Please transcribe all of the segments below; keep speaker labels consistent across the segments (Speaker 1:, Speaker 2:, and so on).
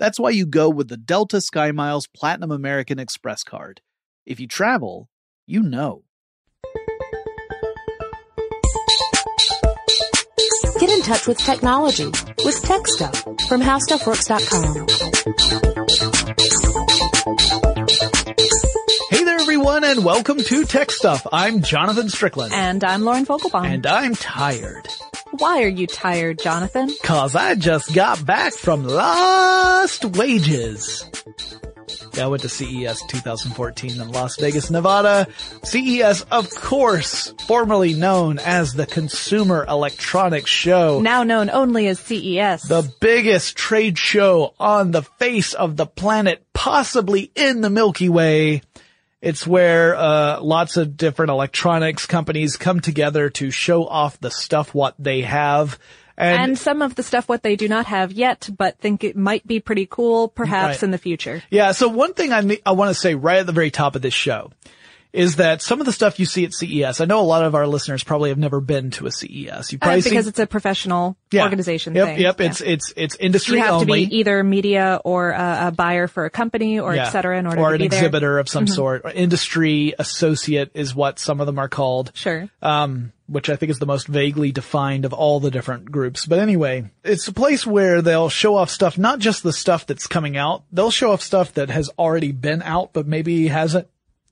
Speaker 1: That's why you go with the Delta SkyMiles Platinum American Express card. If you travel, you know.
Speaker 2: Get in touch with technology with Tech Stuff from HowStuffWorks.com.
Speaker 3: Everyone, and welcome to Tech Stuff. I'm Jonathan Strickland.
Speaker 4: And I'm Lauren Vogelbaum.
Speaker 3: And I'm tired.
Speaker 4: Why are you tired, Jonathan?
Speaker 3: Cause I just got back from Lost Wages. Yeah, I went to CES 2014 in Las Vegas, Nevada. CES, of course, formerly known as the Consumer Electronics Show.
Speaker 4: Now known only as CES.
Speaker 3: The biggest trade show on the face of the planet, possibly in the Milky Way. It's where uh, lots of different electronics companies come together to show off the stuff what they have. And,
Speaker 4: and, some of the stuff what they do not have yet, but think it might be pretty cool perhaps
Speaker 3: Right.
Speaker 4: in the future.
Speaker 3: yeah, so one thing I, I want to say right at the very top of this show is that some of the stuff you see at CES, I know a lot of our listeners probably have never been to a CES. You
Speaker 4: Uh, because
Speaker 3: seen,
Speaker 4: it's a professional
Speaker 3: yeah.
Speaker 4: organization
Speaker 3: Yep,
Speaker 4: thing.
Speaker 3: yep.
Speaker 4: Yeah.
Speaker 3: It's it's it's industry
Speaker 4: you have
Speaker 3: only.
Speaker 4: to be either media or a, a buyer for a company or
Speaker 3: Yeah.
Speaker 4: et cetera in order
Speaker 3: or
Speaker 4: to
Speaker 3: an
Speaker 4: be there. Mm-hmm.
Speaker 3: exhibitor of some sort. Or industry associate is what some of them are called.
Speaker 4: Sure.
Speaker 3: um, which I think is the most vaguely defined of all the different groups. But anyway, it's a place where they'll show off stuff, not just the stuff that's coming out. They'll show off stuff that has already been out, but maybe hasn't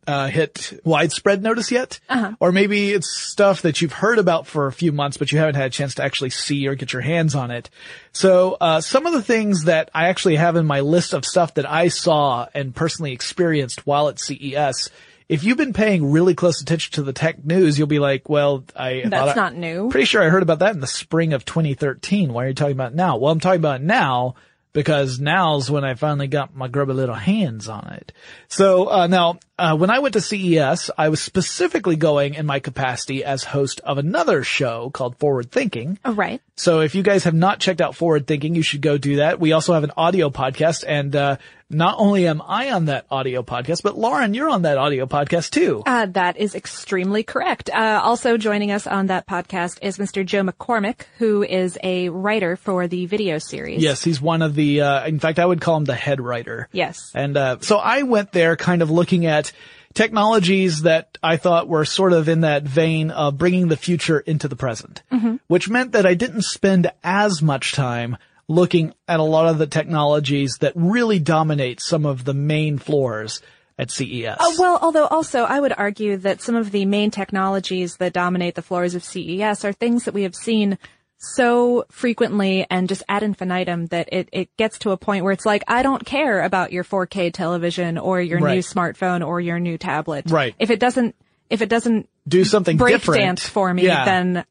Speaker 3: uh, hit widespread notice yet. Or maybe it's stuff that you've heard about for a few months, but you haven't had a chance to actually see or get your hands on it. So, uh, some of the things that I actually have in my list of stuff that I saw and personally experienced while at CES, if you've been paying really close attention to the tech news, you'll be like, well, I
Speaker 4: That's
Speaker 3: I-
Speaker 4: not new.
Speaker 3: Pretty sure I heard about that in the spring of 2013. Why are you talking about now? Well, I'm talking about now because now's when I finally got my grubby little hands on it. So, uh, now, uh, when I went to CES, I was specifically going in my capacity as host of another show called Forward Thinking.
Speaker 4: Oh, right.
Speaker 3: So if you guys have not checked out Forward Thinking, you should go do that. We also have an audio podcast and, uh, not only am I on that audio podcast, but Lauren, you're on that audio podcast too.
Speaker 4: Uh, that is extremely correct. Uh, also joining us on that podcast is Mr. Joe McCormick, who is a writer for the video series.
Speaker 3: Yes, he's one of the, uh, in fact, I would call him the head writer.
Speaker 4: Yes.
Speaker 3: And, uh, so I went there kind of looking at technologies that I thought were sort of in that vein of bringing the future into the present, which meant that I didn't spend as much time looking at a lot of the technologies that really dominate some of the main floors at CES.
Speaker 4: Oh, well, although also I would argue that some of the main technologies that dominate the floors of CES are things that we have seen so frequently and just ad infinitum that it, it gets to a point where it's like, I don't care about your 4K television or your
Speaker 3: Right.
Speaker 4: new smartphone or your new tablet.
Speaker 3: Right.
Speaker 4: If it doesn't, if it doesn't
Speaker 3: Do something
Speaker 4: break
Speaker 3: different.
Speaker 4: dance for me,
Speaker 3: Yeah.
Speaker 4: then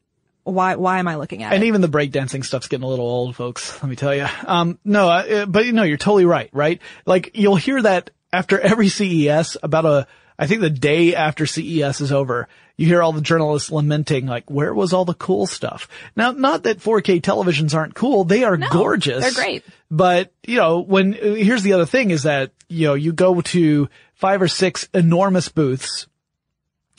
Speaker 4: why, why am I looking at
Speaker 3: And
Speaker 4: it?
Speaker 3: And even the breakdancing stuff's getting a little old, folks. Let me tell you. Um, no, uh, but you know, you're totally right, right? Like you'll hear that after every CES about a, I think the day after CES is over, you hear all the journalists lamenting like, where was all the cool stuff? Now, not that 4K televisions aren't cool. They are gorgeous.
Speaker 4: they're great.
Speaker 3: But, you know, when, uh, here's the other thing is that, you know, you go to five or six enormous booths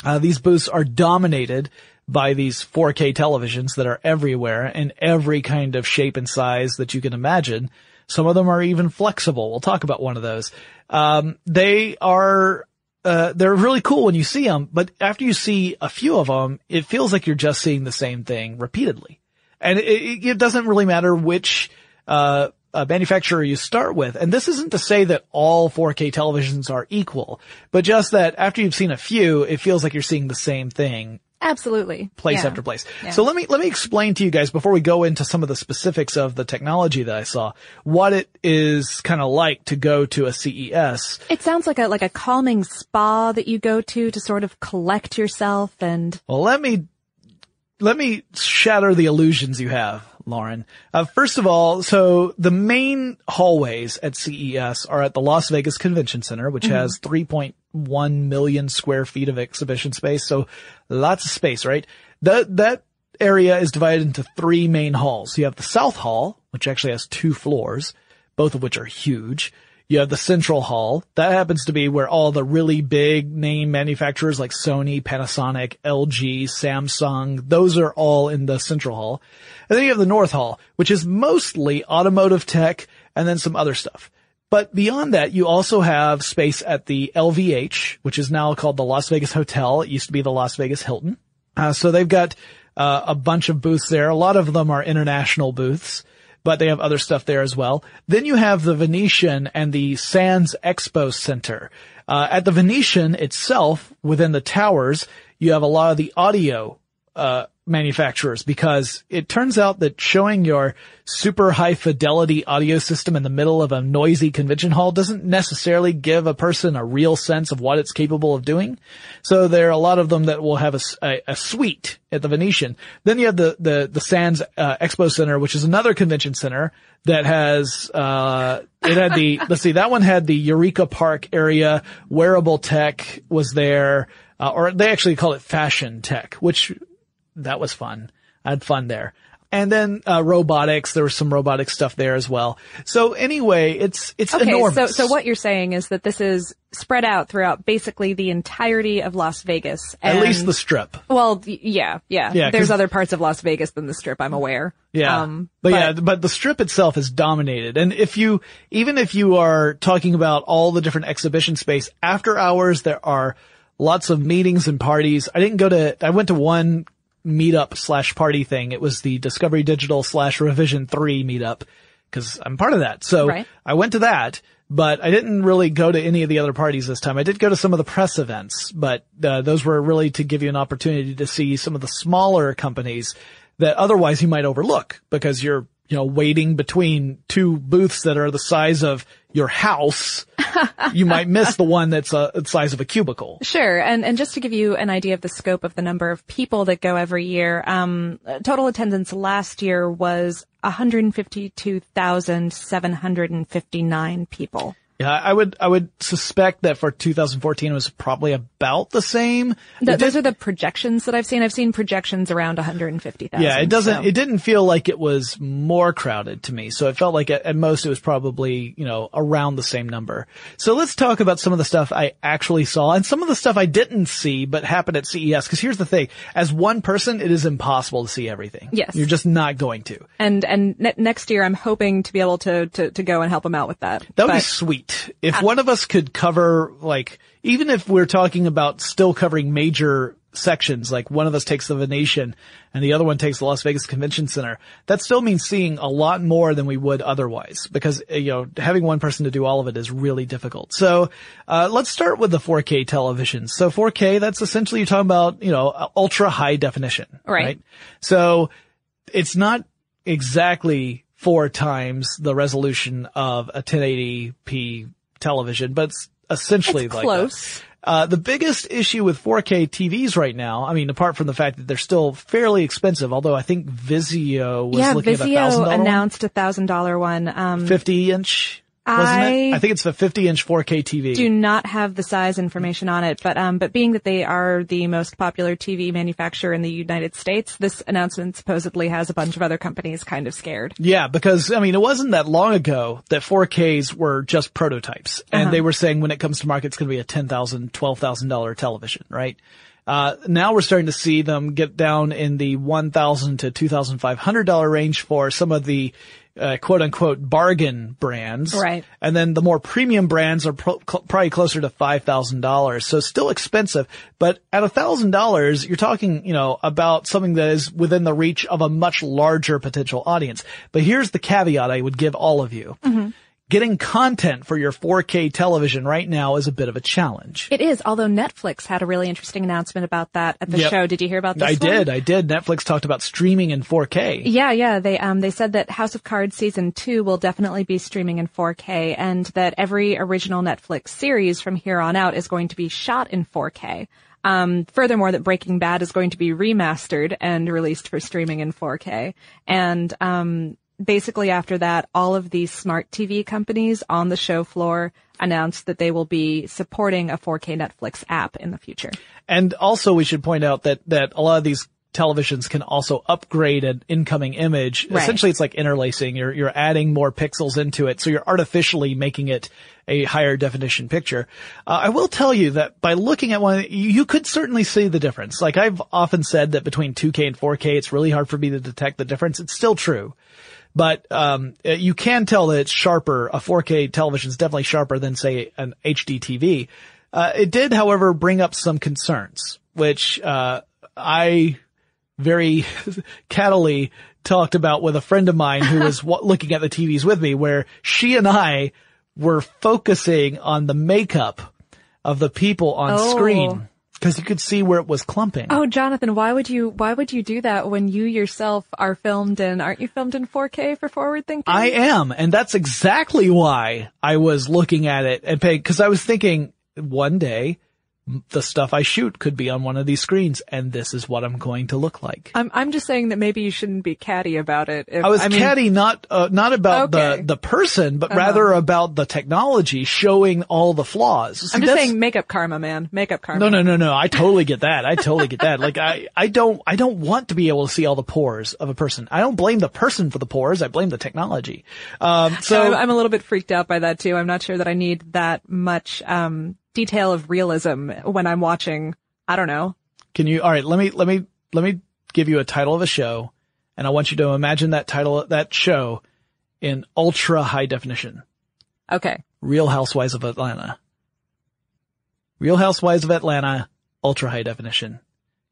Speaker 3: uh, these booths are dominated by these 4K televisions that are everywhere in every kind of shape and size that you can imagine. Some of them are even flexible. We'll talk about one of those. Um, they are, uh, they're really cool when you see them, but after you see a few of them, it feels like you're just seeing the same thing repeatedly. And it, it, doesn't really matter which, uh, uh, manufacturer you start with. And this isn't to say that all 4K televisions are equal, but just that after you've seen a few, it feels like you're seeing the same thing
Speaker 4: Absolutely.
Speaker 3: place
Speaker 4: Yeah.
Speaker 3: after place.
Speaker 4: Yeah.
Speaker 3: So let me, let me explain to you guys before we go into some of the specifics of the technology that I saw, what it is kind of like to go to a CES.
Speaker 4: It sounds like a, like a calming spa that you go to to sort of collect yourself and
Speaker 3: Well, let me, let me shatter the illusions you have, Lauren. Uh, first of all, so the main hallways at CES are at the Las Vegas Convention Center, which has 3.1 million square feet of exhibition space. So lots of space, right? That, that area is divided into three main halls. You have the South Hall, which actually has two floors, both of which are huge. You have the Central Hall. That happens to be where all the really big name manufacturers like Sony, Panasonic, LG, Samsung, those are all in the Central Hall. And then you have the North Hall, which is mostly automotive tech and then some other stuff. But beyond that, you also have space at the LVH, which is now called the Las Vegas Hotel. It used to be the Las Vegas Hilton. Uh, so they've got uh, a bunch of booths there. A lot of them are international booths, but they have other stuff there as well. Then you have the Venetian and the Sands Expo Center. Uh, at the Venetian itself, within the towers, you have a lot of the audio uh, manufacturers because it turns out that showing your super high fidelity audio system in the middle of a noisy convention hall doesn't necessarily give a person a real sense of what it's capable of doing. So there are a lot of them that will have a suite at the Venetian. Then you have the, the, the Sands uh, Expo Center, which is another convention center that has, uh, it had the, let's see, that one had the Eureka Park area, wearable tech was there, uh, or they actually call it fashion tech, which that was fun. I had fun there. And then uh, robotics, there was some robotic stuff there as well. So anyway, it's it's
Speaker 4: Okay,
Speaker 3: enormous.
Speaker 4: so so what you're saying is that this is spread out throughout basically the entirety of Las Vegas.
Speaker 3: At least the strip.
Speaker 4: well, yeah, yeah.
Speaker 3: Yeah,
Speaker 4: There's other parts of Las Vegas than the Strip. I'm aware.
Speaker 3: Yeah.
Speaker 4: Um,
Speaker 3: but, yeah, but the strip itself is dominated. And if you, even if you are talking about all the different exhibition space, after hours, there are lots of meetings and parties. I didn't go to, I went to one meetup slash party thing. It was the Discovery Digital slash Revision 3 meetup because I'm part of that. So
Speaker 4: Right.
Speaker 3: I went to that, but I didn't really go to any of the other parties this time. I did go to some of the press events, but uh, those were really to give you an opportunity to see some of the smaller companies that otherwise you might overlook because you're, you know, waiting between two booths that are the size of your house. you might miss the one that's uh, the size of a cubicle.
Speaker 4: Sure, and and just to give you an idea of the scope of the number of people that go every year, um, total attendance last year was 152,759 people.
Speaker 3: Yeah, I would, I would suspect that for 2014 it was probably about the same.
Speaker 4: Th- those are the projections that I've seen. I've seen projections around 150,000.
Speaker 3: Yeah, it doesn't,
Speaker 4: so-
Speaker 3: it didn't feel like it was more crowded to me. So it felt like at, at most it was probably, you know, around the same number. So let's talk about some of the stuff I actually saw and some of the stuff I didn't see but happened at CES. Cause here's the thing. As one person, it is impossible to see everything.
Speaker 4: Yes.
Speaker 3: You're just not going to.
Speaker 4: and and ne- next year I'm hoping to be able to, to to go and help them out with that.
Speaker 3: That would be
Speaker 4: But-
Speaker 3: sweet. Great if one of us could cover like even if we're talking about still covering major sections, like one of us takes the Venetian and the other one takes the Las Vegas Convention Center, that still means seeing a lot more than we would otherwise because, uh, you know, having one person to do all of it is really difficult. So, uh, let's start with the 4K television. So 4K, that's essentially you're talking about, you know, ultra high definition.
Speaker 4: Right.
Speaker 3: right? So it's not exactly four times the resolution of a 1080p television, but it's essentially
Speaker 4: It's
Speaker 3: like
Speaker 4: close.
Speaker 3: Uh, the biggest issue with 4K TVs right now, I mean, apart from the fact that they're still fairly expensive, although I think Vizio was
Speaker 4: yeah,
Speaker 3: looking at a thousand dollar
Speaker 4: announced a thousand dollar one. Um,
Speaker 3: 50 inch, wasn't
Speaker 4: I
Speaker 3: it? I think it's the 50 inch 4K TV.
Speaker 4: do not have the size information on it, but um, but being that they are the most popular TV manufacturer in the United States, this announcement supposedly has a bunch of other companies kind of scared.
Speaker 3: Yeah, because I mean, it wasn't that long ago that 4Ks were just prototypes, and
Speaker 4: Uh-huh.
Speaker 3: they were saying when it comes to market, it's going to be a ten thousand, twelve thousand dollar television, right? Uh, now we're starting to see them get down in the one thousand to two thousand five hundred dollar range for some of the uh, quote unquote bargain brands,
Speaker 4: Right.
Speaker 3: And then the more premium brands are pro- cl- probably closer to five thousand dollars, so still expensive. But at a thousand dollars, you're talking, you know, about something that is within the reach of a much larger potential audience. But here's the caveat I would give all of you: getting content for your 4K television right now is a bit of a challenge.
Speaker 4: It is, although Netflix had a really interesting announcement about that at the
Speaker 3: Yep.
Speaker 4: show. Did you hear about this?
Speaker 3: I
Speaker 4: one?
Speaker 3: did, I did. Netflix talked about streaming in 4K.
Speaker 4: Yeah, yeah. They um they said that House of Cards season two will definitely be streaming in 4K, and that every original Netflix series from here on out is going to be shot in 4K. Um, furthermore, that Breaking Bad is going to be remastered and released for streaming in 4K, and um. Basically, after that, all of these smart TV companies on the show floor announced that they will be supporting a 4K Netflix app in the future.
Speaker 3: And also we should point out that, that a lot of these televisions can also upgrade an incoming image.
Speaker 4: Right.
Speaker 3: Essentially it's like interlacing. You're, you're adding more pixels into it. So you're artificially making it a higher definition picture. Uh, I will tell you that by looking at one, you, you could certainly see the difference. Like I've often said that between 2K and 4K, it's really hard for me to detect the difference. It's still true. But um, uh, you can tell that it's sharper. A 4K television is definitely sharper than, say, an HD TV. Uh, it did, however, bring up some concerns, which uh, I very cattily talked about with a friend of mine who was looking at the TVs with me, where she and I were focusing on the makeup of the people on
Speaker 4: Oh.
Speaker 3: screen because you could see where it was clumping.
Speaker 4: Oh, Jonathan, why would you why would you do that when you yourself are filmed in aren't you filmed in 4K for forward thinking?
Speaker 3: I am, and that's exactly why I was looking at it and paying, cause I was thinking one day the stuff I shoot could be on one of these screens and this is what I'm going to look like.
Speaker 4: I'm I'm just saying that maybe you shouldn't be catty about it. If,
Speaker 3: I was
Speaker 4: mean,
Speaker 3: catty not, uh, not about
Speaker 4: Okay.
Speaker 3: the, the person, but rather about the technology showing all the flaws. See,
Speaker 4: I'm just saying makeup karma, man. Makeup karma.
Speaker 3: No, no, no, no. I totally get that. I totally get that. Like I, I don't, I don't want to be able to see all the pores of a person. I don't blame the person for the pores. I blame the technology. Um, so
Speaker 4: I'm, I'm a little bit freaked out by that too. I'm not sure that I need that much um detail of realism when I'm watching. I don't know.
Speaker 3: Can you, all right, let me, let me, let me give you a title of a show and I want you to imagine that title, that show in ultra high definition.
Speaker 4: Okay.
Speaker 3: Real Housewives of Atlanta. Real Housewives of Atlanta, ultra high definition.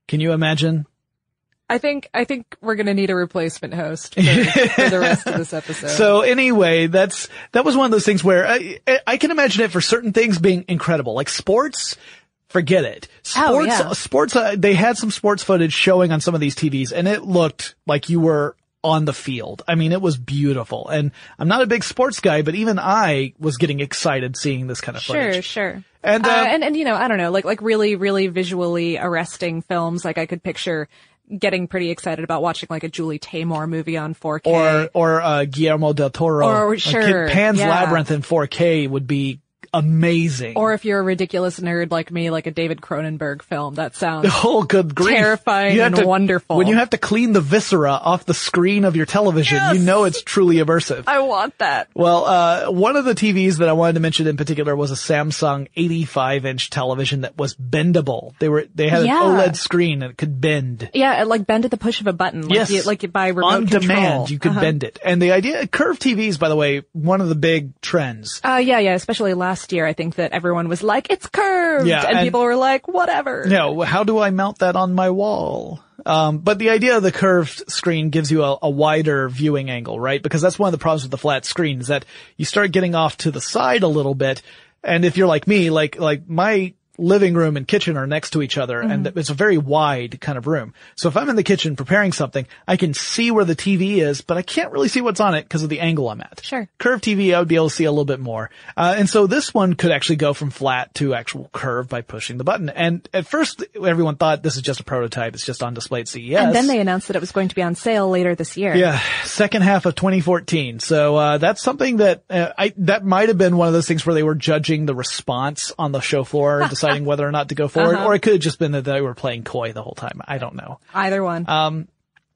Speaker 3: Can you imagine?
Speaker 4: I think I think we're gonna need a replacement host for, for the rest of this episode.
Speaker 3: So anyway, that's, that was one of those things where I, I can imagine it for certain things being incredible. Like sports, forget it. Sports,
Speaker 4: Oh, yeah.
Speaker 3: sports, uh, they had some sports footage showing on some of these TVs and it looked like you were on the field. I mean, it was beautiful. And I'm not a big sports guy, but even I was getting excited seeing this kind of
Speaker 4: Sure,
Speaker 3: footage.
Speaker 4: sure.
Speaker 3: And,
Speaker 4: uh,
Speaker 3: uh,
Speaker 4: and and you know, I don't know, like like really really visually arresting films. Like I could picture getting pretty excited about watching like a Julie Taymor movie on 4K.
Speaker 3: Or, or, uh, Guillermo del Toro.
Speaker 4: Or,
Speaker 3: Like,
Speaker 4: sure,
Speaker 3: Pan's
Speaker 4: yeah.
Speaker 3: Labyrinth in 4K would be amazing.
Speaker 4: Or if you're a ridiculous nerd like me, like a David Cronenberg film, that sounds
Speaker 3: Oh, good grief.
Speaker 4: Terrifying and
Speaker 3: to-
Speaker 4: wonderful.
Speaker 3: When you have to clean the viscera off the screen of your television, you know it's truly immersive.
Speaker 4: I want that.
Speaker 3: Well, uh, one of the TVs that I wanted to mention in particular was a Samsung 85 inch television that was bendable. They were, they had
Speaker 4: Yeah.
Speaker 3: an OLED screen and it could bend.
Speaker 4: Yeah, like bend at the push of a button. Like
Speaker 3: yes.
Speaker 4: You, like by remote
Speaker 3: On
Speaker 4: control.
Speaker 3: demand, you could
Speaker 4: Uh-huh.
Speaker 3: bend it. And the idea, curved TVs, by the way, one of the big trends.
Speaker 4: Uh, yeah, yeah, especially last year, I think that everyone was like, it's curved!
Speaker 3: Yeah,
Speaker 4: and,
Speaker 3: and-
Speaker 4: people were like, whatever.
Speaker 3: Know, how do I mount that on my wall? Um, but the idea of the curved screen gives you a, a wider viewing angle, right? Because that's one of the problems with the flat screen is that you start getting off to the side a little bit. And if you're like me, like, like my living room and kitchen are next to each other and
Speaker 4: Mm-hmm.
Speaker 3: it's a very wide kind of room. So if I'm in the kitchen preparing something, I can see where the TV is, but I can't really see what's on it because of the angle I'm at.
Speaker 4: Sure.
Speaker 3: Curved TV, I would be able to see a little bit more. Uh, and so this one could actually go from flat to actual curve by pushing the button. And at first, everyone thought this is just a prototype. It's just on display at CES.
Speaker 4: And then they announced that it was going to be on sale later this year.
Speaker 3: Yeah, second half of 2014. So uh, that's something that uh, I that might have been one of those things where they were judging the response on the show floor and deciding whether or not to go forward,
Speaker 4: Uh-huh.
Speaker 3: or it could have just been that they were playing coy the whole time. I don't know.
Speaker 4: Either one.
Speaker 3: Uh,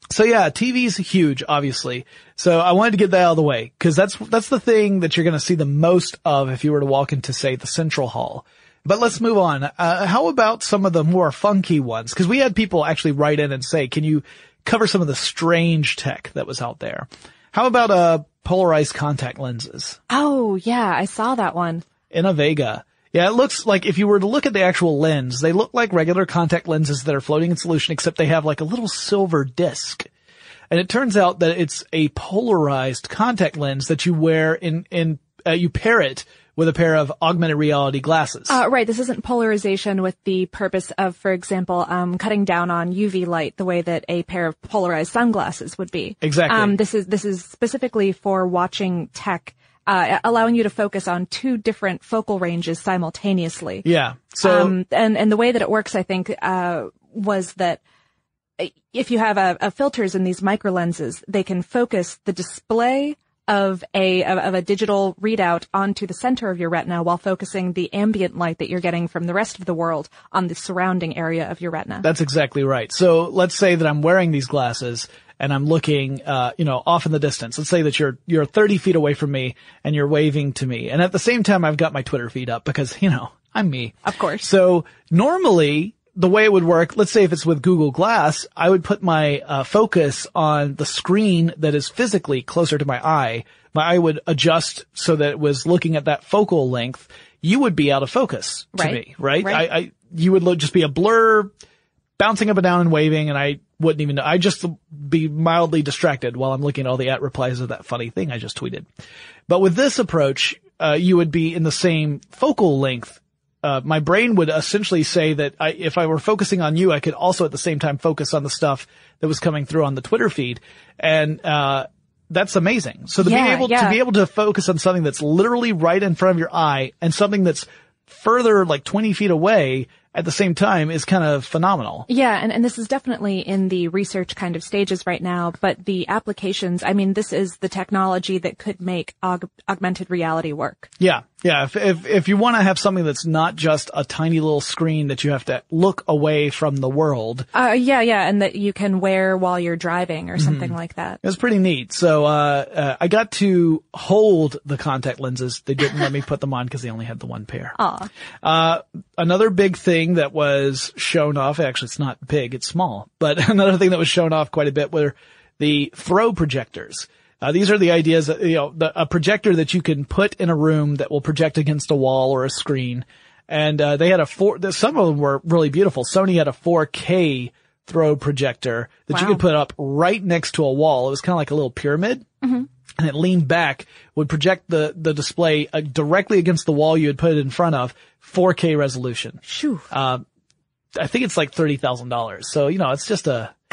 Speaker 3: So yeah, TV's huge, obviously. So I wanted to get that out of the way because that's that's the thing that you're going to see the most of if you were to walk into, say, the Central Hall. But let's move on. Uh, how about some of the more funky ones? Because we had people actually write in and say, "Can you cover some of the strange tech that was out there?" How about uh polarized contact lenses
Speaker 4: oh, yeah, I saw that one.
Speaker 3: Innovega? Yeah, it looks like if you were to look at the actual lens, they look like regular contact lenses that are floating in solution, except they have like a little silver disc. And it turns out that it's a polarized contact lens that you wear in, in, uh, you pair it with a pair of augmented reality glasses.
Speaker 4: Uh, right. This isn't polarization with the purpose of, for example, um, cutting down on UV light the way that a pair of polarized sunglasses would be.
Speaker 3: Exactly.
Speaker 4: Um, this is this is specifically for watching tech, uh, allowing you to focus on two different focal ranges simultaneously.
Speaker 3: yeah. So,
Speaker 4: um, and and the way that it works, I think, uh, was that if you have a, a filters in these micro lenses, they can focus the display of a of, of a digital readout onto the center of your retina while focusing the ambient light that you're getting from the rest of the world on the surrounding area of your retina.
Speaker 3: That's exactly right. So let's say that I'm wearing these glasses and I'm looking, uh, you know, off in the distance. Let's say that you're, you're 30 feet away from me and you're waving to me. And at the same time, I've got my Twitter feed up because, you know, I'm me.
Speaker 4: Of course.
Speaker 3: So normally the way it would work, let's say if it's with Google Glass, I would put my uh, focus on the screen that is physically closer to my eye. My eye would adjust so that it was looking at that focal length. You would be out of focus to
Speaker 4: Right.
Speaker 3: me, right?
Speaker 4: Right.
Speaker 3: I, I, you would look, just be a blur bouncing up and down and waving and I wouldn't even know. I'd just be mildly distracted while I'm looking at all the at replies of that funny thing I just tweeted. But with this approach, uh, you would be in the same focal length. Uh, my brain would essentially say that I, if I were focusing on you, I could also at the same time focus on the stuff that was coming through on the Twitter feed. And, uh, that's amazing. So to be able
Speaker 4: yeah.
Speaker 3: to be able to focus on something that's literally right in front of your eye and something that's further like 20 feet away at the same time is kind of phenomenal.
Speaker 4: Yeah, and, and this is definitely in the research kind of stages right now, but the applications, I mean, this is the technology that could make aug- augmented reality work.
Speaker 3: Yeah. Yeah. If, if, if you want to have something that's not just a tiny little screen that you have to look away from the world,
Speaker 4: Uh, yeah, yeah, and that you can wear while you're driving or something like that.
Speaker 3: it was pretty neat. So, uh, uh, I got to hold the contact lenses. They didn't let me put them on because they only had the one pair.
Speaker 4: Aw.
Speaker 3: Uh, another big thing that was shown off, actually it's not big, it's small, but another thing that was shown off quite a bit were the throw projectors. Uh, these are the ideas that, you know, the, a projector that you can put in a room that will project against a wall or a screen. And, uh, they had a four, the- some of them were really beautiful. Sony had a 4K throw projector that you could put up right next to a wall. It was kind of like a little pyramid and it leaned back, would project the, the display uh, directly against the wall you had put it in front of, 4K resolution.
Speaker 4: Shoo.
Speaker 3: I think it's like $30,000. So, you know, it's just a,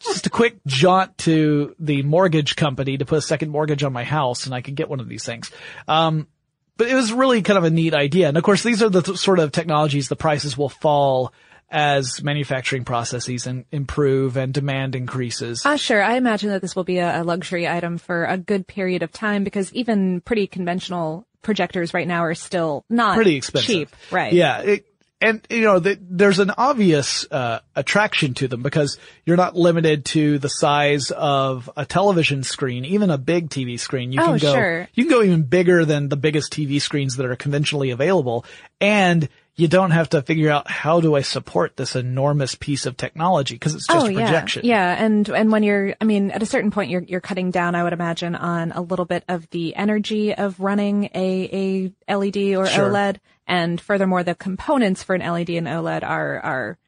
Speaker 3: just a quick jaunt to the mortgage company to put a second mortgage on my house and I could get one of these things. Um, but it was really kind of a neat idea. And of course, these are the th- sort of technologies the prices will fall as manufacturing processes and improve and demand increases.
Speaker 4: Uh, sure. I imagine that this will be a, a luxury item for a good period of time because even pretty conventional projectors right now are still not
Speaker 3: pretty expensive.
Speaker 4: cheap, right?
Speaker 3: Yeah. It, and you know, the, there's an obvious uh, attraction to them because you're not limited to the size of a television screen, even a big TV screen. You
Speaker 4: Oh,
Speaker 3: can go,
Speaker 4: sure.
Speaker 3: you can go even bigger than the biggest TV screens that are conventionally available, and you don't have to figure out how do I support this enormous piece of technology because it's just
Speaker 4: oh, yeah.
Speaker 3: projection.
Speaker 4: Yeah, and and when you're, I mean, at a certain point, you're you're cutting down. I would imagine on a little bit of the energy of running a a LED or
Speaker 3: Sure.
Speaker 4: OLED, and furthermore, the components for an LED and OLED are are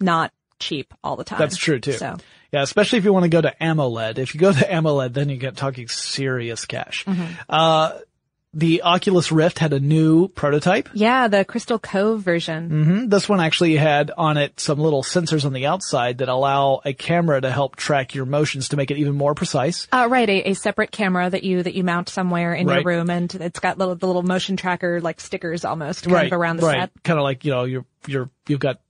Speaker 4: not cheap all the time.
Speaker 3: That's true too.
Speaker 4: So
Speaker 3: Yeah, especially if you want to go to AMOLED. If you go to AMOLED, then you get talking serious cash.
Speaker 4: Mm-hmm.
Speaker 3: Uh, the Oculus Rift had a new prototype.
Speaker 4: yeah, the Crystal Cove version.
Speaker 3: hmm This one actually had on it some little sensors on the outside that allow a camera to help track your motions to make it even more precise.
Speaker 4: Uh, right, a, a separate camera that you that you mount somewhere in
Speaker 3: Right.
Speaker 4: your room, and it's got little the little motion tracker like stickers almost kind
Speaker 3: right
Speaker 4: of around the
Speaker 3: right.
Speaker 4: set.
Speaker 3: Kind of like you know you're you're you've got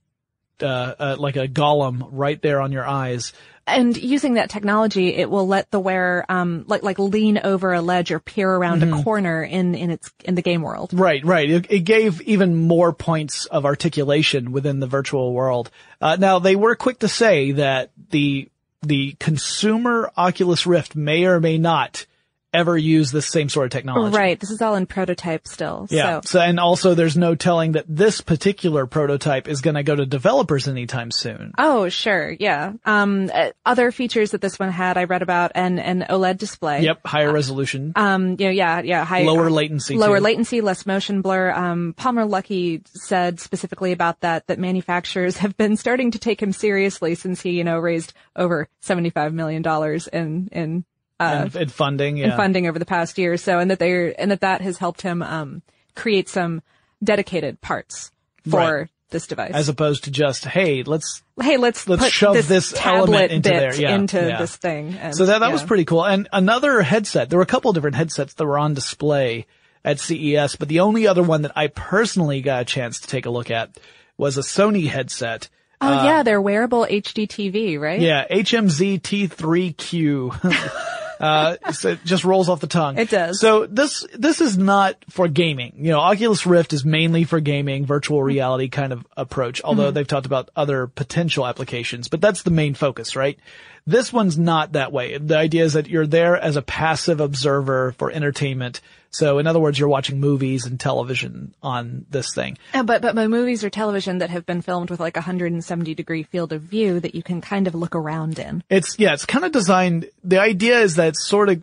Speaker 3: uh, uh like a golem right there on your eyes.
Speaker 4: And using that technology, it will let the wearer um like like lean over a ledge or peer around
Speaker 3: Mm-hmm.
Speaker 4: a corner in in its in the game world.
Speaker 3: Right, right. It, it gave even more points of articulation within the virtual world. Uh, now they were quick to say that the the consumer Oculus Rift may or may not ever use this same sort of technology.
Speaker 4: Right. This is all in prototype still.
Speaker 3: Yeah.
Speaker 4: So
Speaker 3: So, and also there's no telling that this particular prototype is going to go to developers anytime soon.
Speaker 4: Oh, sure. Yeah. Um, uh, other features that this one had, I read about an, an OLED display.
Speaker 3: Yep, higher resolution,
Speaker 4: Um, you know, yeah, yeah, high,
Speaker 3: lower latency.
Speaker 4: lower
Speaker 3: too.
Speaker 4: latency, less motion blur. Um, Palmer Luckey said specifically about that that manufacturers have been starting to take him seriously since he, you know, raised over seventy five million dollars in in uh,
Speaker 3: and, and funding. Yeah.
Speaker 4: in funding over the past year or so, and that they're and that that has helped him um, create some dedicated parts for
Speaker 3: Right.
Speaker 4: this device.
Speaker 3: As opposed to just, hey, let's
Speaker 4: hey, let's
Speaker 3: let's
Speaker 4: put
Speaker 3: shove
Speaker 4: this,
Speaker 3: this
Speaker 4: tablet
Speaker 3: element into
Speaker 4: bit
Speaker 3: there. Yeah,
Speaker 4: into
Speaker 3: yeah.
Speaker 4: this thing. And,
Speaker 3: So that, that was pretty cool. And another headset, there were a couple different headsets that were on display at CES, but the only other one that I personally got a chance to take a look at was a Sony headset.
Speaker 4: Oh yeah, they're wearable HD TV, right?
Speaker 3: Yeah, HMZ T3Q. uh, so it just rolls off the tongue.
Speaker 4: It does.
Speaker 3: So this, this is not for gaming. You know, Oculus Rift is mainly for gaming, virtual reality kind of approach, although
Speaker 4: Mm-hmm.
Speaker 3: they've talked about other potential applications, but that's the main focus, right? This one's not that way. The idea is that you're there as a passive observer for entertainment. So in other words, you're watching movies and television on this thing.
Speaker 4: Uh, but but my movies or television that have been filmed with like a 170 degree field of view that you can kind of look around in.
Speaker 3: It's, yeah, it's kind of designed, the idea is that it sort of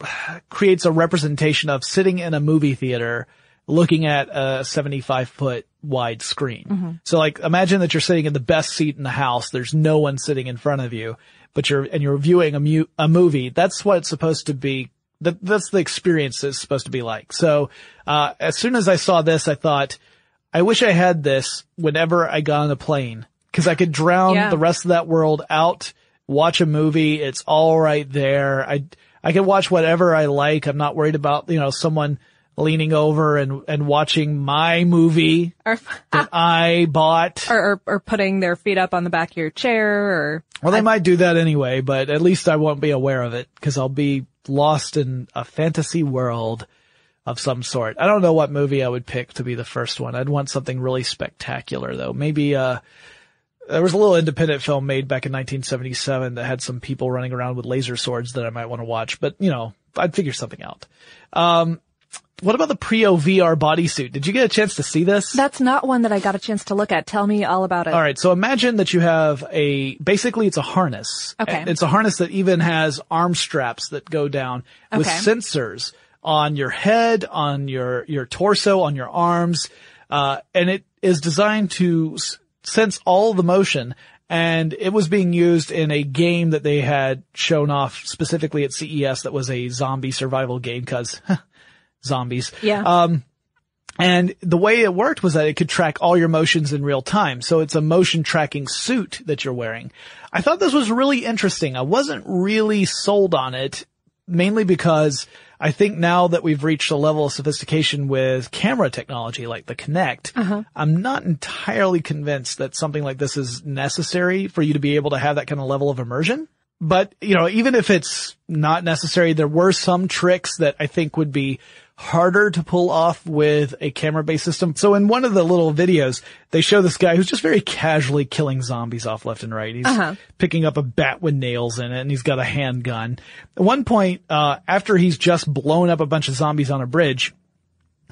Speaker 3: creates a representation of sitting in a movie theater looking at a 75 foot wide screen. So like imagine that you're sitting in the best seat in the house. There's no one sitting in front of you, but you're, and you're viewing a mu- a movie. That's what it's supposed to be. That, that's the experience it's supposed to be like. So, uh, as soon as I saw this, I thought, I wish I had this whenever I got on a plane because I could drown
Speaker 4: Yeah.
Speaker 3: the rest of that world out, watch a movie. It's all right there. I, I can watch whatever I like. I'm not worried about, you know, someone leaning over and, and watching my movie
Speaker 4: Or,
Speaker 3: that I bought.
Speaker 4: or, or, or putting their feet up on the back of your chair or,
Speaker 3: Well, they might do that anyway, but at least I won't be aware of it because I'll be lost in a fantasy world of some sort. I don't know what movie I would pick to be the first one. I'd want something really spectacular though. Maybe, uh, there was a little independent film made back in 1977 that had some people running around with laser swords that I might want to watch, but you know, I'd figure something out. Um, what about the Prio VR bodysuit? Did you get a chance to see this?
Speaker 4: that's not one that I got a chance to look at. Tell me all about it.
Speaker 3: All right. So imagine that you have a, basically it's a harness.
Speaker 4: Okay.
Speaker 3: It's a harness that even has arm straps that go down with
Speaker 4: Okay.
Speaker 3: sensors on your head, on your, your torso, on your arms. Uh, and it is designed to s- sense all the motion. And it was being used in a game that they had shown off specifically at CES that was a zombie survival game cause zombies.
Speaker 4: Yeah.
Speaker 3: Um, and the way it worked was that it could track all your motions in real time. So it's a motion tracking suit that you're wearing. I thought this was really interesting. I wasn't really sold on it, mainly because I think now that we've reached a level of sophistication with camera technology like the Kinect, I'm not entirely convinced that something like this is necessary for you to be able to have that kind of level of immersion. But, you know, even if it's not necessary, there were some tricks that I think would be harder to pull off with a camera based system. So in one of the little videos, they show this guy who's just very casually killing zombies off left and right. He's
Speaker 4: Uh-huh.
Speaker 3: picking up a bat with nails in it and he's got a handgun. At one point, uh, after he's just blown up a bunch of zombies on a bridge,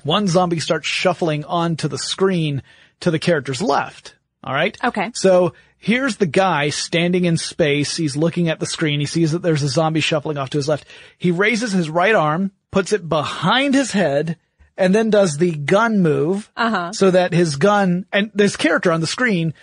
Speaker 3: one zombie starts shuffling onto the screen to the character's left. All right.
Speaker 4: Okay.
Speaker 3: So here's the guy standing in space. He's looking at the screen. He sees that there's a zombie shuffling off to his left. He raises his right arm, puts it behind his head, and then does the gun move. Uh-huh. So that his gun, and this character on the screen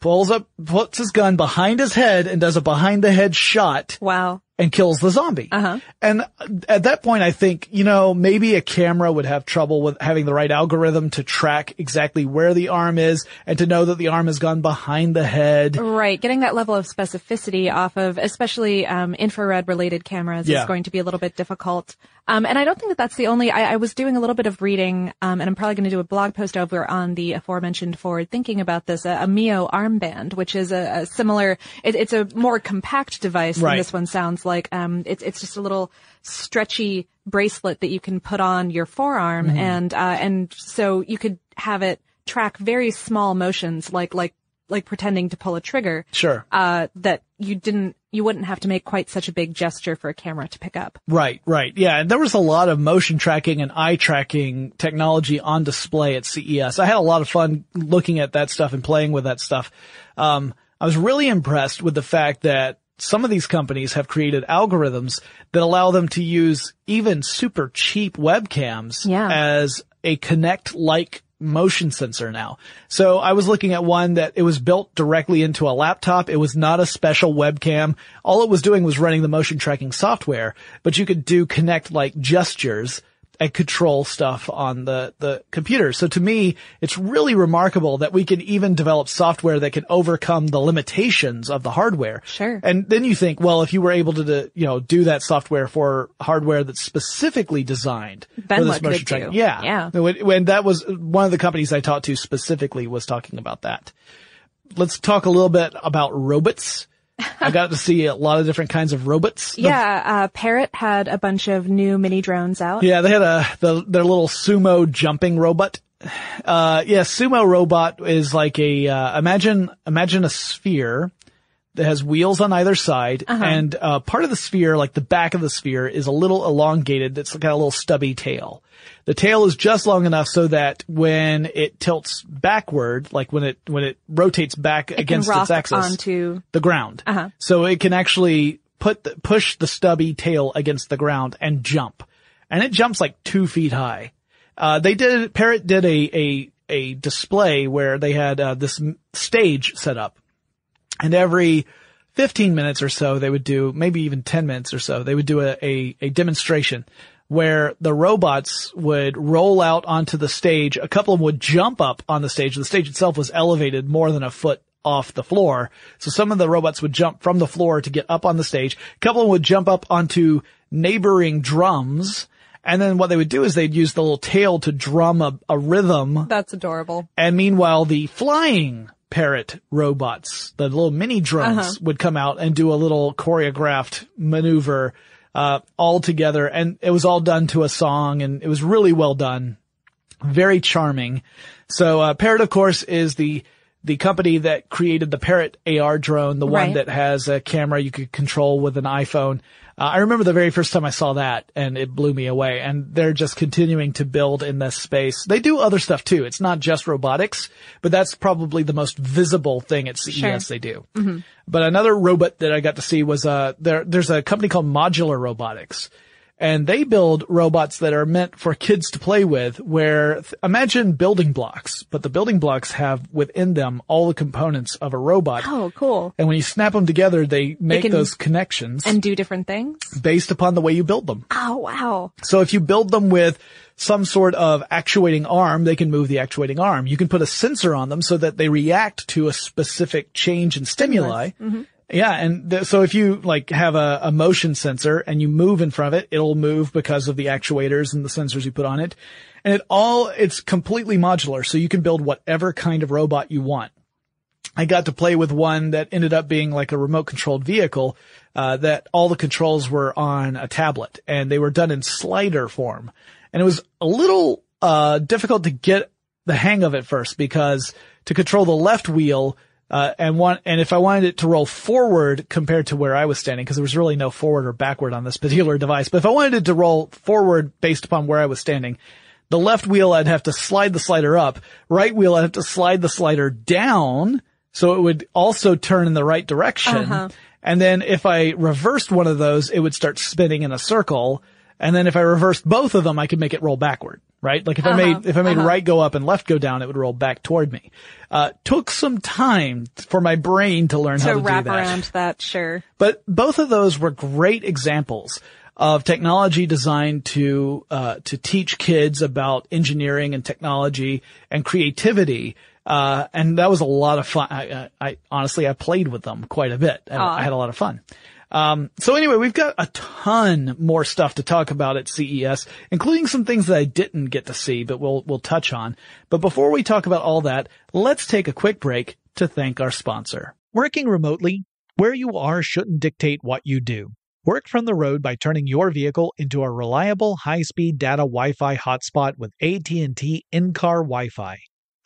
Speaker 3: pulls up, puts his gun behind his head and does a behind the head shot
Speaker 4: Wow.
Speaker 3: and kills the zombie.
Speaker 4: Uh-huh.
Speaker 3: And at that point, I think, you know, maybe a camera would have trouble with having the right algorithm to track exactly where the arm is and to know that the arm has gone behind the head.
Speaker 4: Right. Getting that level of specificity off of, especially um, infrared related cameras
Speaker 3: Yeah.
Speaker 4: is going to be a little bit difficult. Um, and I don't think that that's the only, I, I was doing a little bit of reading, um, and I'm probably going to do a blog post over on the aforementioned forward thinking about this, a, a Myo armband, which is a, a similar, it, it's a more compact device
Speaker 3: Right.
Speaker 4: than this one sounds like. Um, it's, it's just a little stretchy bracelet that you can put on your forearm
Speaker 3: Mm-hmm.
Speaker 4: and, uh, and so you could have it track very small motions like, like, like pretending to pull a trigger
Speaker 3: Sure.
Speaker 4: uh, that you didn't, you wouldn't have to make quite such a big gesture for a camera to pick up.
Speaker 3: Right, right. Yeah, and there was a lot of motion tracking and eye tracking technology on display at CES. I had a lot of fun looking at that stuff and playing with that stuff. Um, I was really impressed with the fact that some of these companies have created algorithms that allow them to use even super cheap webcams
Speaker 4: Yeah.
Speaker 3: as a Kinect-like motion sensor now. So I was looking at one that it was built directly into a laptop. It was not a special webcam. All it was doing was running the motion tracking software, but you could do Kinect like gestures and control stuff on the, the computer. So to me, it's really remarkable that we can even develop software that can overcome the limitations of the hardware.
Speaker 4: Sure.
Speaker 3: And then you think, well, if you were able to, do- you know, do that software for hardware that's specifically designed
Speaker 4: Then
Speaker 3: for this motion tracking. Yeah.
Speaker 4: Yeah.
Speaker 3: When, when that was one of the companies I talked to specifically was talking about that. Let's talk a little bit about robots. I got to see a lot of different kinds of robots.
Speaker 4: Yeah, uh, Parrot had a bunch of new mini drones out.
Speaker 3: yeah, they had a the, their little sumo jumping robot. Uh, yeah, sumo robot is like a uh, imagine imagine a sphere that has wheels on either side, and uh, part of the sphere, like the back of the sphere, is a little elongated. That's got a little stubby tail. The tail is just long enough so that when it tilts backward, like when it when it rotates back
Speaker 4: It
Speaker 3: against its axis,
Speaker 4: onto.
Speaker 3: the ground.
Speaker 4: Uh-huh.
Speaker 3: So it can actually put the, push the stubby tail against the ground and jump. And it jumps like two feet high. Uh, they did, Parrot did a, a, a display where they had, uh, this stage set up. And every 15 minutes or so, they would do, maybe even 10 minutes or so, they would do a, a, a demonstration where the robots would roll out onto the stage. A couple of them would jump up on the stage. The stage itself was elevated more than a foot off the floor. So some of the robots would jump from the floor to get up on the stage. A couple of them would jump up onto neighboring drums. And then what they would do is they'd use the little tail to drum a, a rhythm.
Speaker 4: That's adorable.
Speaker 3: And meanwhile, the flying parrot robots, the little mini drones would come out and do a little choreographed maneuver, uh, all together. And it was all done to a song and it was really well done. Very charming. So, uh, Parrot, of course, is the, the company that created the Parrot AR drone, the one
Speaker 4: Right.
Speaker 3: that has a camera you could control with an iPhone. Uh, I remember the very first time I saw that and it blew me away and they're just continuing to build in this space. They do other stuff too. It's not just robotics, but that's probably the most visible thing at CES
Speaker 4: Sure.
Speaker 3: they do. But another robot that I got to see was, uh, there, there's a company called Modular Robotics and they build robots that are meant for kids to play with where th- imagine building blocks, but the building blocks have within them all the components of a robot.
Speaker 4: Oh, cool.
Speaker 3: And when you snap them together, they make
Speaker 4: can-
Speaker 3: those connections
Speaker 4: And do different things.
Speaker 3: based upon the way you build them.
Speaker 4: Oh, wow.
Speaker 3: So if you build them with some sort of actuating arm, they can move the actuating arm. You can put a sensor on them so that they react to a specific change in stimuli. Yeah, and th- so if you like have a, a motion sensor and you move in front of it, it'll move because of the actuators and the sensors you put on it. And it all, it's completely modular, so you can build whatever kind of robot you want. I got to play with one that ended up being like a remote controlled vehicle, uh, that all the controls were on a tablet and they were done in slider form. And it was a little, uh, difficult to get the hang of it first because to control the left wheel, uh, and one, and if I wanted it to roll forward compared to where I was standing, because there was really no forward or backward on this particular device, but if I wanted it to roll forward based upon where I was standing, the left wheel I'd have to slide the slider up, right wheel I'd have to slide the slider down, so it would also turn in the right direction.
Speaker 4: Uh-huh.
Speaker 3: And then if I reversed one of those, it would start spinning in a circle. And then if I reversed both of them, I could make it roll backward, right? Like if I made, if I made right go up and left go down, it would roll back toward me. Uh, took some time for my brain to learn how
Speaker 4: To
Speaker 3: to
Speaker 4: wrap
Speaker 3: do that.
Speaker 4: around that, sure.
Speaker 3: But both of those were great examples of technology designed to uh, to teach kids about engineering and technology and creativity. Uh, and that was a lot of fun. I, I, I honestly I played with them quite a bit, and
Speaker 4: Aw.
Speaker 3: I had a lot of fun. Um, so anyway, we've got a ton more stuff to talk about at CES, including some things that I didn't get to see, but we'll we'll touch on. But before we talk about all that, let's take a quick break to thank our sponsor.
Speaker 5: Working remotely, where you are shouldn't dictate what you do. Work from the road by turning your vehicle into a reliable high-speed data Wi-Fi hotspot with AT&T in-car Wi-Fi.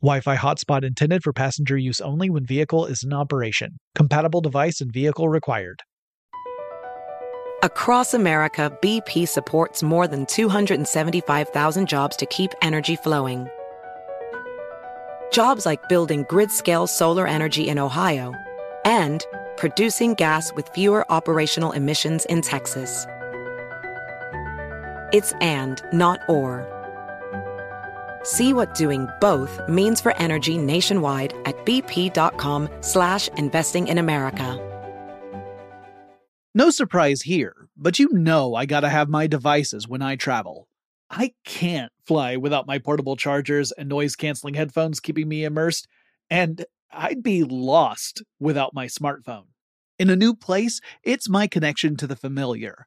Speaker 5: Wi-Fi hotspot intended for passenger use only when vehicle is in operation. Compatible device and vehicle required.
Speaker 6: Across America, BP supports more than 275,000 jobs to keep energy flowing. Jobs like building grid-scale solar energy in Ohio and producing gas with fewer operational emissions in Texas. It's and, not or. See what doing both means for energy nationwide at bp.com slash investing in America.
Speaker 3: No surprise here, but you know I gotta have my devices when I travel. I can't fly without my portable chargers and noise canceling headphones keeping me immersed, and I'd be lost without my smartphone. In a new place, it's my connection to the familiar.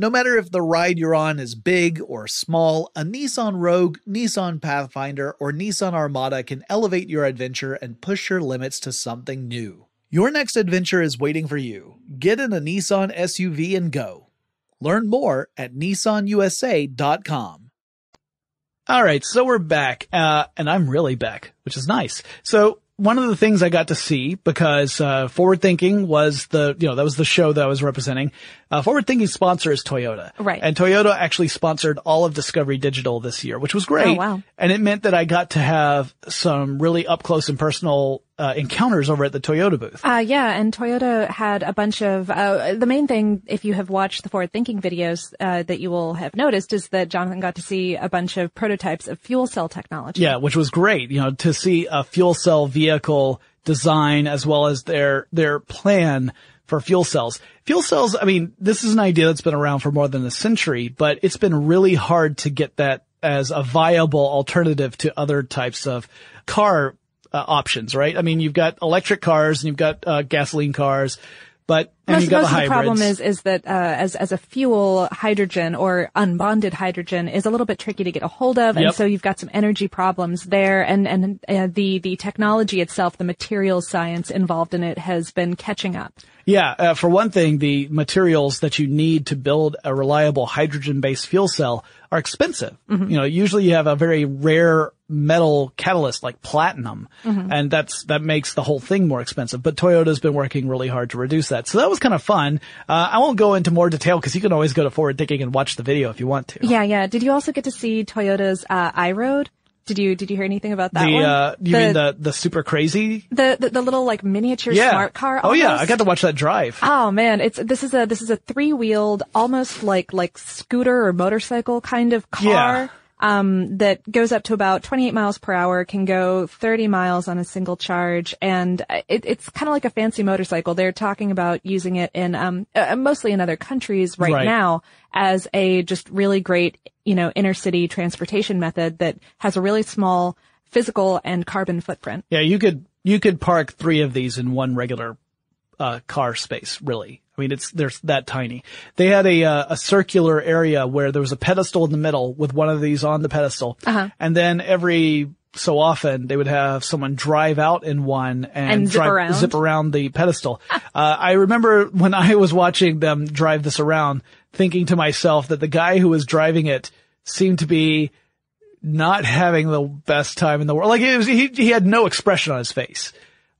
Speaker 3: No matter if the ride you're on is big or small, a Nissan Rogue, Nissan Pathfinder, or Nissan Armada can elevate your adventure and push your limits to something new. Your next adventure is waiting for you. Get in a Nissan SUV and go. Learn more at nissanusa.com. All right, so we're back, uh, and I'm really back, which is nice. So one of the things I got to see because uh, Forward Thinking was the you know that was the show that I was representing. Uh, Forward Thinking sponsor is Toyota,
Speaker 4: Right.
Speaker 3: And Toyota actually sponsored all of Discovery Digital this year, which was great.
Speaker 4: Oh, wow.
Speaker 3: And it meant that I got to have some really up close and personal uh, encounters over at the Toyota booth.
Speaker 4: Uh, yeah, and Toyota had a bunch of, uh, the main thing, if you have watched the forward thinking videos, uh, that you will have noticed is that Jonathan got to see a bunch of prototypes of fuel cell technology.
Speaker 3: Yeah, which was great, you know, to see a fuel cell vehicle design as well as their, their plan for fuel cells. Fuel cells, I mean, this is an idea that's been around for more than a century, but it's been really hard to get that as a viable alternative to other types of car uh, options, right? I mean, you've got electric cars and you've got uh, gasoline cars, but and
Speaker 4: most, most
Speaker 3: the
Speaker 4: of the problem is is that uh, as as a fuel, hydrogen or unbonded hydrogen is a little bit tricky to get a hold of, and
Speaker 3: Yep.
Speaker 4: so you've got some energy problems there, and and uh, the the technology itself, the materials science involved in it, has been catching up.
Speaker 3: Yeah, uh, for one thing, the materials that you need to build a reliable hydrogen-based fuel cell are expensive.
Speaker 4: Mm-hmm.
Speaker 3: You know, usually you have a very rare metal catalyst like platinum,
Speaker 4: Mm-hmm.
Speaker 3: and that's that makes the whole thing more expensive. But Toyota's been working really hard to reduce that, so that was kind of fun. Uh, I won't go into more detail because you can always go to Forward Thinking and watch the video if you want to.
Speaker 4: Yeah, yeah. Did you also get to see Toyota's uh, iRoad? Did you did you hear anything about that
Speaker 3: The
Speaker 4: one?
Speaker 3: uh, you mean the the super crazy?
Speaker 4: the, the the little like miniature
Speaker 3: Yeah.
Speaker 4: smart car?
Speaker 3: Oh yeah. I got to watch that drive.
Speaker 4: Oh man, it's this is a this is a three wheeled, almost like like scooter or motorcycle kind of car.
Speaker 3: Yeah.
Speaker 4: Um, that goes up to about 28 miles per hour, can go 30 miles on a single charge, and it, it's kind of like a fancy motorcycle. They're talking about using it in, um, uh, mostly in other countries right,
Speaker 3: Right.
Speaker 4: now as a just really great, you know, inner city transportation method that has a really small physical and carbon footprint.
Speaker 3: Yeah, you could you could park three of these in one regular uh, car space. Really, I mean, it's, they're that tiny. They had a uh, a circular area where there was a pedestal in the middle with one of these on the pedestal,
Speaker 4: Uh-huh.
Speaker 3: and then every so often they would have someone drive out in one and,
Speaker 4: And zip
Speaker 3: drive,
Speaker 4: around.
Speaker 3: zip around the pedestal. uh, I remember when I was watching them drive this around, thinking to myself that the guy who was driving it seemed to be not having the best time in the world. Like it was, he, he had no expression on his face.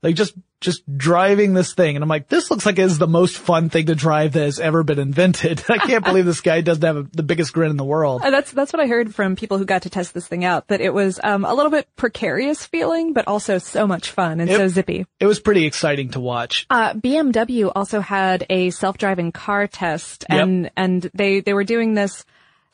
Speaker 3: Like just, just driving this thing. And I'm like, this looks like it's the most fun thing to drive that has ever been invented. I can't believe this guy doesn't have a, the biggest grin in the world.
Speaker 4: Uh, That's that's what I heard from people who got to test this thing out. That it was um, a little bit precarious feeling, but also so much fun and so zippy.
Speaker 3: It was pretty exciting to watch.
Speaker 4: Uh, BMW also had a self-driving car test, and and they they were doing this.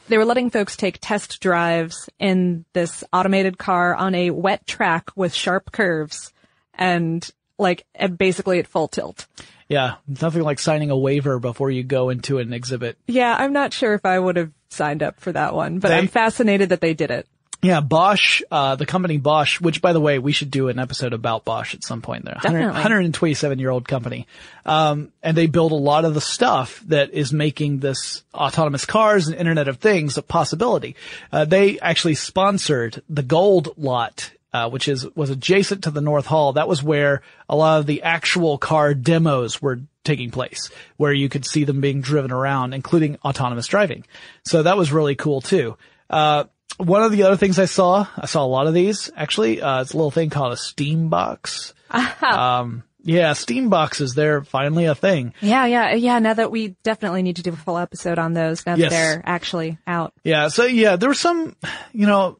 Speaker 4: They were letting folks take test drives in this automated car on a wet track with sharp curves, and like and basically at full tilt.
Speaker 3: Yeah. Nothing like signing a waiver before you go into an exhibit.
Speaker 4: Yeah, I'm not sure if I would have signed up for that one, but
Speaker 3: They-
Speaker 4: I'm fascinated that they did it.
Speaker 3: Yeah, Bosch, uh, the company Bosch, which by the way, we should do an episode about Bosch at some point. They're a
Speaker 4: Definitely.
Speaker 3: 127 year old company. Um, and they build a lot of the stuff that is making this autonomous cars and Internet of Things a possibility. Uh, they actually sponsored the gold lot. Uh, which is was adjacent to the North Hall. That was where a lot of the actual car demos were taking place, where you could see them being driven around, including autonomous driving. So that was really cool too. Uh, one of the other things I saw, I saw a lot of these actually. Uh, it's a little thing called a Steam box. um, yeah, Steam boxes. They're finally a thing.
Speaker 4: Yeah, yeah, yeah. Now that we definitely need to do a full episode on those now
Speaker 3: Yes.
Speaker 4: that they're actually out.
Speaker 3: Yeah. So yeah, there was some, you know,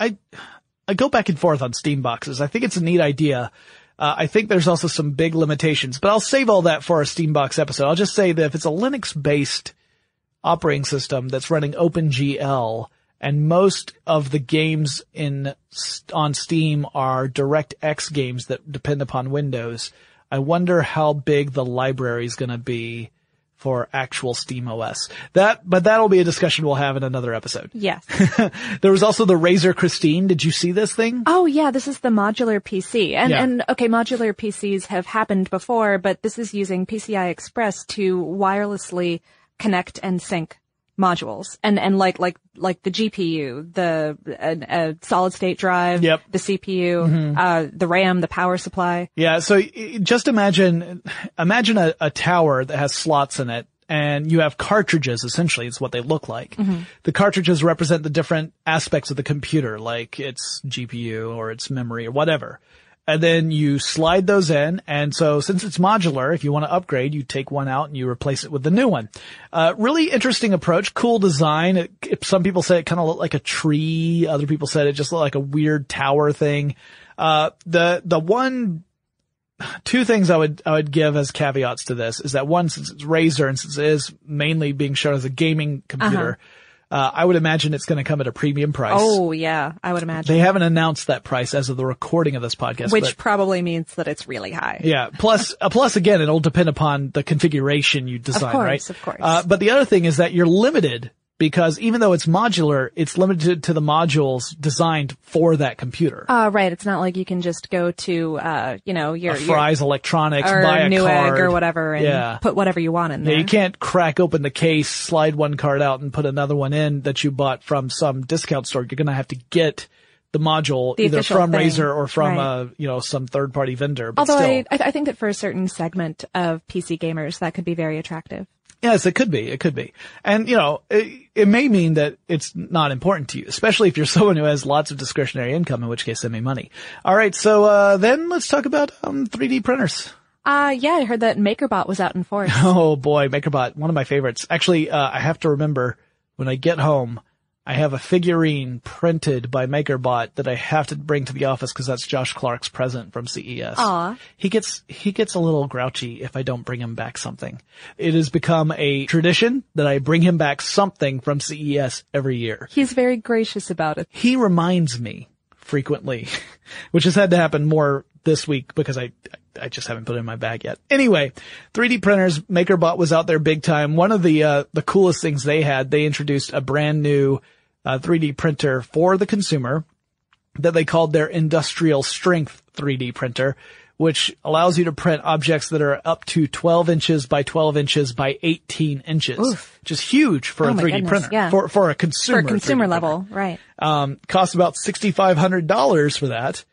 Speaker 3: I, I go back and forth on Steam boxes. I think it's a neat idea. Uh, I think there's also some big limitations, but I'll save all that for a Steambox episode. I'll just say that if it's a Linux based operating system that's running OpenGL and most of the games in, on Steam are DirectX games that depend upon Windows, I wonder how big the library is going to be for actual Steam OS. That, but that'll be a discussion we'll have in another episode.
Speaker 4: Yes.
Speaker 3: There was also the Razer Christine. Did you see this thing?
Speaker 4: oh yeah, this is the modular PC. And
Speaker 3: Yeah.
Speaker 4: and okay, modular PCs have happened before, but this is using PCI Express to wirelessly connect and sync modules. And and like like like the GPU, the uh, uh, solid state drive,
Speaker 3: Yep. Mm-hmm.
Speaker 4: the CPU, uh the RAM, the power supply.
Speaker 3: Yeah. So just imagine, imagine a, a tower that has slots in it and you have cartridges essentially is what they look like. The cartridges represent the different aspects of the computer, like its GPU or its memory or whatever. And then you slide those in. And so since it's modular, if you want to upgrade, you take one out and you replace it with the new one. Uh, really interesting approach, cool design. It, some people say it kind of looked like a tree. Other people said it just looked like a weird tower thing. Uh, the, the one two things I would I would give as caveats to this is that one, since it's Razer and since it is mainly being shown as a gaming computer, uh I would imagine it's going to come at a premium price.
Speaker 4: Oh yeah, I would imagine.
Speaker 3: They haven't announced that price as of the recording of this podcast,
Speaker 4: Which
Speaker 3: but-
Speaker 4: probably means that it's really high.
Speaker 3: yeah. Plus, uh, plus again, it'll depend upon the configuration you design,
Speaker 4: course,
Speaker 3: right?
Speaker 4: of course.
Speaker 3: Uh, but the other thing is that you're limited because even though it's modular, it's limited to the modules designed for that computer.
Speaker 4: Uh, right. It's not like you can just go to, uh, you know, your,
Speaker 3: a
Speaker 4: your
Speaker 3: Fry's Electronics,
Speaker 4: or
Speaker 3: buy a
Speaker 4: Newegg
Speaker 3: card
Speaker 4: or whatever and
Speaker 3: Yeah.
Speaker 4: put whatever you want in there.
Speaker 3: Yeah, you can't crack open the case, slide one card out, and put another one in that you bought from some discount store. You're going to have to get the module
Speaker 4: The
Speaker 3: either from
Speaker 4: thing.
Speaker 3: Razer or from
Speaker 4: Right.
Speaker 3: uh you know some third party vendor. But
Speaker 4: Although I, I think that for a certain segment of PC gamers, that could be very attractive.
Speaker 3: Yes, it could be. It could be. And, you know, it, it may mean that it's not important to you, especially if you're someone who has lots of discretionary income, in which case send me money. All right. So, uh, then let's talk about, um, 3D printers.
Speaker 4: Uh, yeah, I heard that MakerBot was out in force.
Speaker 3: Oh boy, MakerBot, one of my favorites. Actually, uh, I have to remember when I get home, I have a figurine printed by MakerBot that I have to bring to the office because that's Josh Clark's present from CES.
Speaker 4: Aw.
Speaker 3: He gets, he gets a little grouchy if I don't bring him back something. It has become a tradition that I bring him back something from CES every year.
Speaker 4: He's very gracious about it.
Speaker 3: He reminds me frequently, which has had to happen more this week because I, I just haven't put it in my bag yet. Anyway, 3D printers, MakerBot was out there big time. One of the, uh, the coolest things they had, they introduced a brand new, uh, 3D printer for the consumer that they called their industrial strength 3D printer, which allows you to print objects that are up to 12 inches by 12 inches by 18 inches, which is huge for
Speaker 4: Oh
Speaker 3: a 3D
Speaker 4: goodness,
Speaker 3: printer,
Speaker 4: yeah.
Speaker 3: for, for a consumer
Speaker 4: For
Speaker 3: consumer.
Speaker 4: a
Speaker 3: 3D
Speaker 4: consumer
Speaker 3: printer.
Speaker 4: level, right.
Speaker 3: Um, costs about $6,500 for that.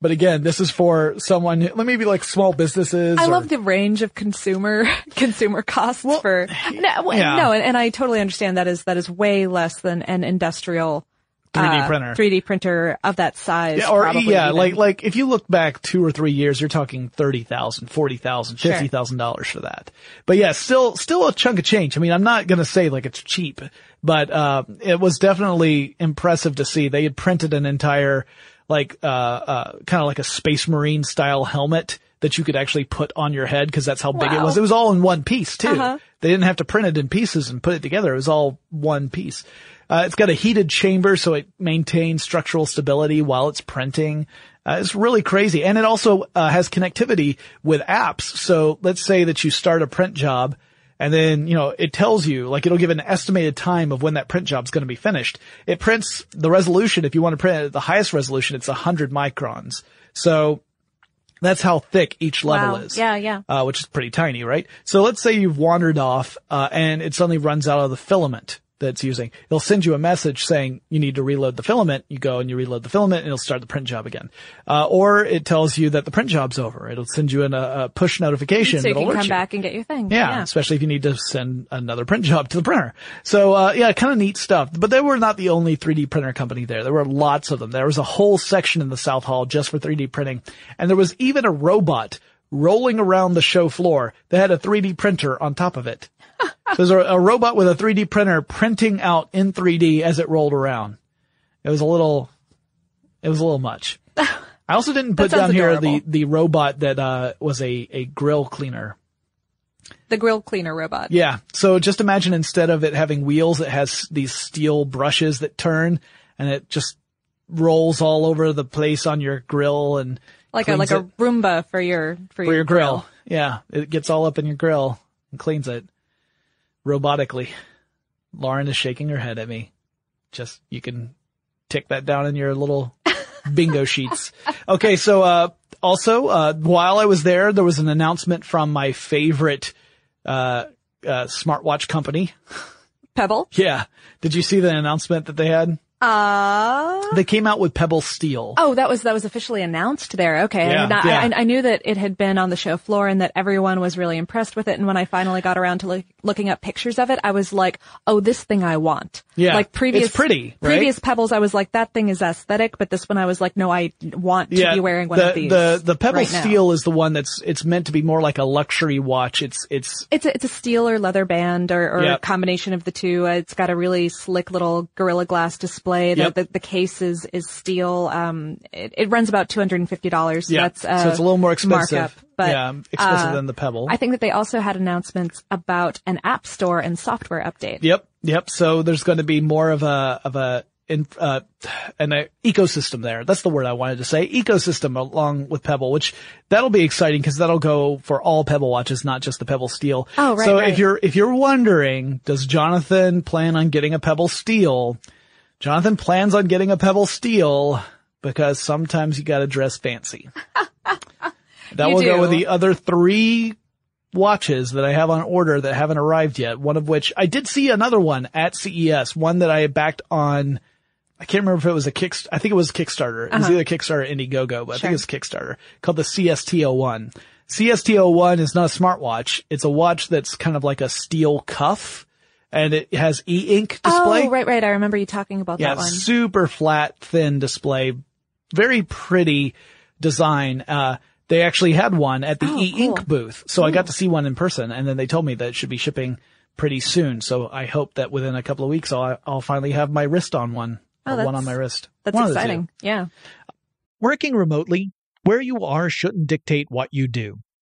Speaker 3: But again, this is for someone, who- maybe like small businesses.
Speaker 4: I
Speaker 3: or-
Speaker 4: love the range of consumer consumer costs for no,
Speaker 3: yeah.
Speaker 4: no, and, and I totally understand that is that is way less than an industrial
Speaker 3: 3D
Speaker 4: uh,
Speaker 3: printer.
Speaker 4: 3D printer of that size.
Speaker 3: Yeah, or yeah,
Speaker 4: even.
Speaker 3: like like if you look back two or three years, you're talking thirty thousand, forty thousand,
Speaker 4: Sure.
Speaker 3: fifty thousand dollars for that. But yeah, still still a chunk of change. I mean, I'm not gonna say like it's cheap, but uh, it was definitely impressive to see. They had printed an entire like uh uh kind of like a space marine style helmet that you could actually put on your head because that's how big it was. It was all in one piece too.
Speaker 4: Uh-huh.
Speaker 3: They didn't have to print it in pieces and put it together. It was all one piece. Uh, it's got a heated chamber so it maintains structural stability while it's printing. Uh, it's really crazy. And it also uh, has connectivity with apps. So let's say that you start a print job and then, you know, it tells you, like it'll give an estimated time of when that print job's going to be finished. It prints the resolution. If you want to print it at the highest resolution, it's 100 microns. So that's how thick each level
Speaker 4: Wow.
Speaker 3: is
Speaker 4: Yeah, yeah.
Speaker 3: uh, which is pretty tiny, right? So let's say you've wandered off, uh, and it suddenly runs out of the filament that it's using. It'll send you a message saying you need to reload the filament. You go and you reload the filament and it'll start the print job again. Uh, or it tells you that the print job's over. It'll send you an, a, a push notification.
Speaker 4: so you can come
Speaker 3: you.
Speaker 4: back and get your thing.
Speaker 3: Yeah, especially if you need to send another print job to the printer. So, uh, yeah, kind of neat stuff. But they were not the only 3D printer company there. There were lots of them. There was a whole section in the South Hall just for 3D printing. And there was even a robot rolling around the show floor that had a 3D printer on top of it. so there's a, a robot with a 3D printer printing out in 3D as it rolled around. It was a little, it was a little much. I also didn't put down here the, the robot that, uh, was a, a grill cleaner.
Speaker 4: The grill cleaner robot.
Speaker 3: Yeah. So just imagine instead of it having wheels, it has these steel brushes that turn and it just rolls all over the place on your grill and
Speaker 4: Like a like a Roomba for your for,
Speaker 3: for your grill. Yeah. It gets all up in your grill and cleans it robotically. Lauren is shaking her head at me. Just, you can tick that down in your little bingo sheets. Okay. So, uh, also, uh, while I was there, there was an announcement from my favorite, uh, uh, smartwatch company.
Speaker 4: Pebble.
Speaker 3: Yeah. Did you see the announcement that they had?
Speaker 4: Uh
Speaker 3: They came out with Pebble Steel.
Speaker 4: Oh, that was that was officially announced there. Okay,
Speaker 3: Yeah,
Speaker 4: I, not-
Speaker 3: yeah.
Speaker 4: I, I knew that it had been on the show floor and that everyone was really impressed with it. And when I finally got around to look, looking up pictures of it, I was like, "Oh, this thing I want."
Speaker 3: Yeah,
Speaker 4: like previous
Speaker 3: it's pretty, right?
Speaker 4: previous pebbles, I was like, "That thing is aesthetic," but this one, I was like, "No, I want to be wearing one
Speaker 3: the,
Speaker 4: of these."
Speaker 3: The the Pebble
Speaker 4: right now.
Speaker 3: Steel is the one that's it's meant to be more like a luxury watch. It's it's
Speaker 4: It's a, it's a steel or leather band or, or a combination of the two. Uh, It's got a really slick little Gorilla Glass display display. The,
Speaker 3: Yep.
Speaker 4: the, the case is, is steel. Um, it, it runs about $250. So
Speaker 3: Yeah.
Speaker 4: that's, uh,
Speaker 3: so it's a little more expensive.
Speaker 4: Markup, but,
Speaker 3: yeah, expensive
Speaker 4: uh,
Speaker 3: than the Pebble.
Speaker 4: I think that they also had announcements about an app store and software update.
Speaker 3: Yep, yep. So there's going to be more of a of a in, uh, an uh, ecosystem there. That's the word I wanted to say. Ecosystem along with Pebble, which that'll be exciting because that'll go for all Pebble watches, not just the Pebble Steel.
Speaker 4: Oh, right,
Speaker 3: So
Speaker 4: right.
Speaker 3: if you're if you're wondering, does Jonathan plan on getting a Pebble Steel? Jonathan plans on getting a Pebble Steel because sometimes you got to dress fancy. that
Speaker 4: You
Speaker 3: will go with the other three watches that I have on order that haven't arrived yet. One of which I did see another one at CES, one that I backed on. I can't remember if it was a kick. I think it was Kickstarter. It was uh-huh. either Kickstarter or Indiegogo, but I think it was Kickstarter called the CST01. CST01 is not a smartwatch. It's a watch that's kind of like a steel cuff and it has e-ink display.
Speaker 4: Oh, right, right. I remember you talking about
Speaker 3: Yeah,
Speaker 4: that one.
Speaker 3: super flat, thin display, very pretty design. Uh, they actually had one at the
Speaker 4: Oh,
Speaker 3: e-ink
Speaker 4: cool.
Speaker 3: booth, so I got to see one in person, and then they told me that it should be shipping pretty soon. So I hope that within a couple of weeks, I'll I'll finally have my wrist on one,
Speaker 4: Oh,
Speaker 3: or one on my wrist.
Speaker 4: That's
Speaker 3: One of the
Speaker 4: exciting. Yeah.
Speaker 5: Working remotely, where you are shouldn't dictate what you do.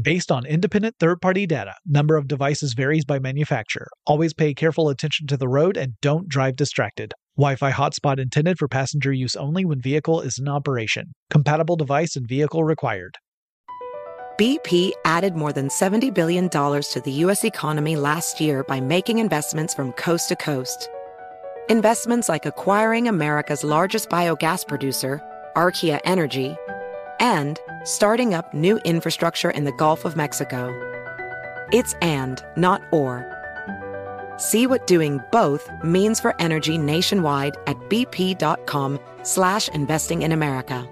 Speaker 5: Based on independent third-party data, number of devices varies by manufacturer. Always pay careful attention to the road and don't drive distracted. Wi-Fi hotspot intended for passenger use only when vehicle is in operation. Compatible device and vehicle required.
Speaker 6: BP added more than $70 billion to the U.S. economy last year by making investments from coast to coast. Investments like acquiring America's largest biogas producer, Archaea Energy, and starting up new infrastructure in the Gulf of Mexico. It's and, not or. See what doing both means for energy nationwide at bp.com slash investing in America.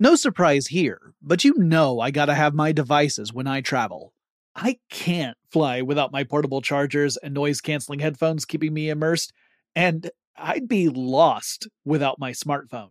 Speaker 3: No surprise here, but you know I gotta have my devices when I travel. I can't fly without my portable chargers and noise canceling headphones keeping me immersed, and I'd be lost without my smartphone.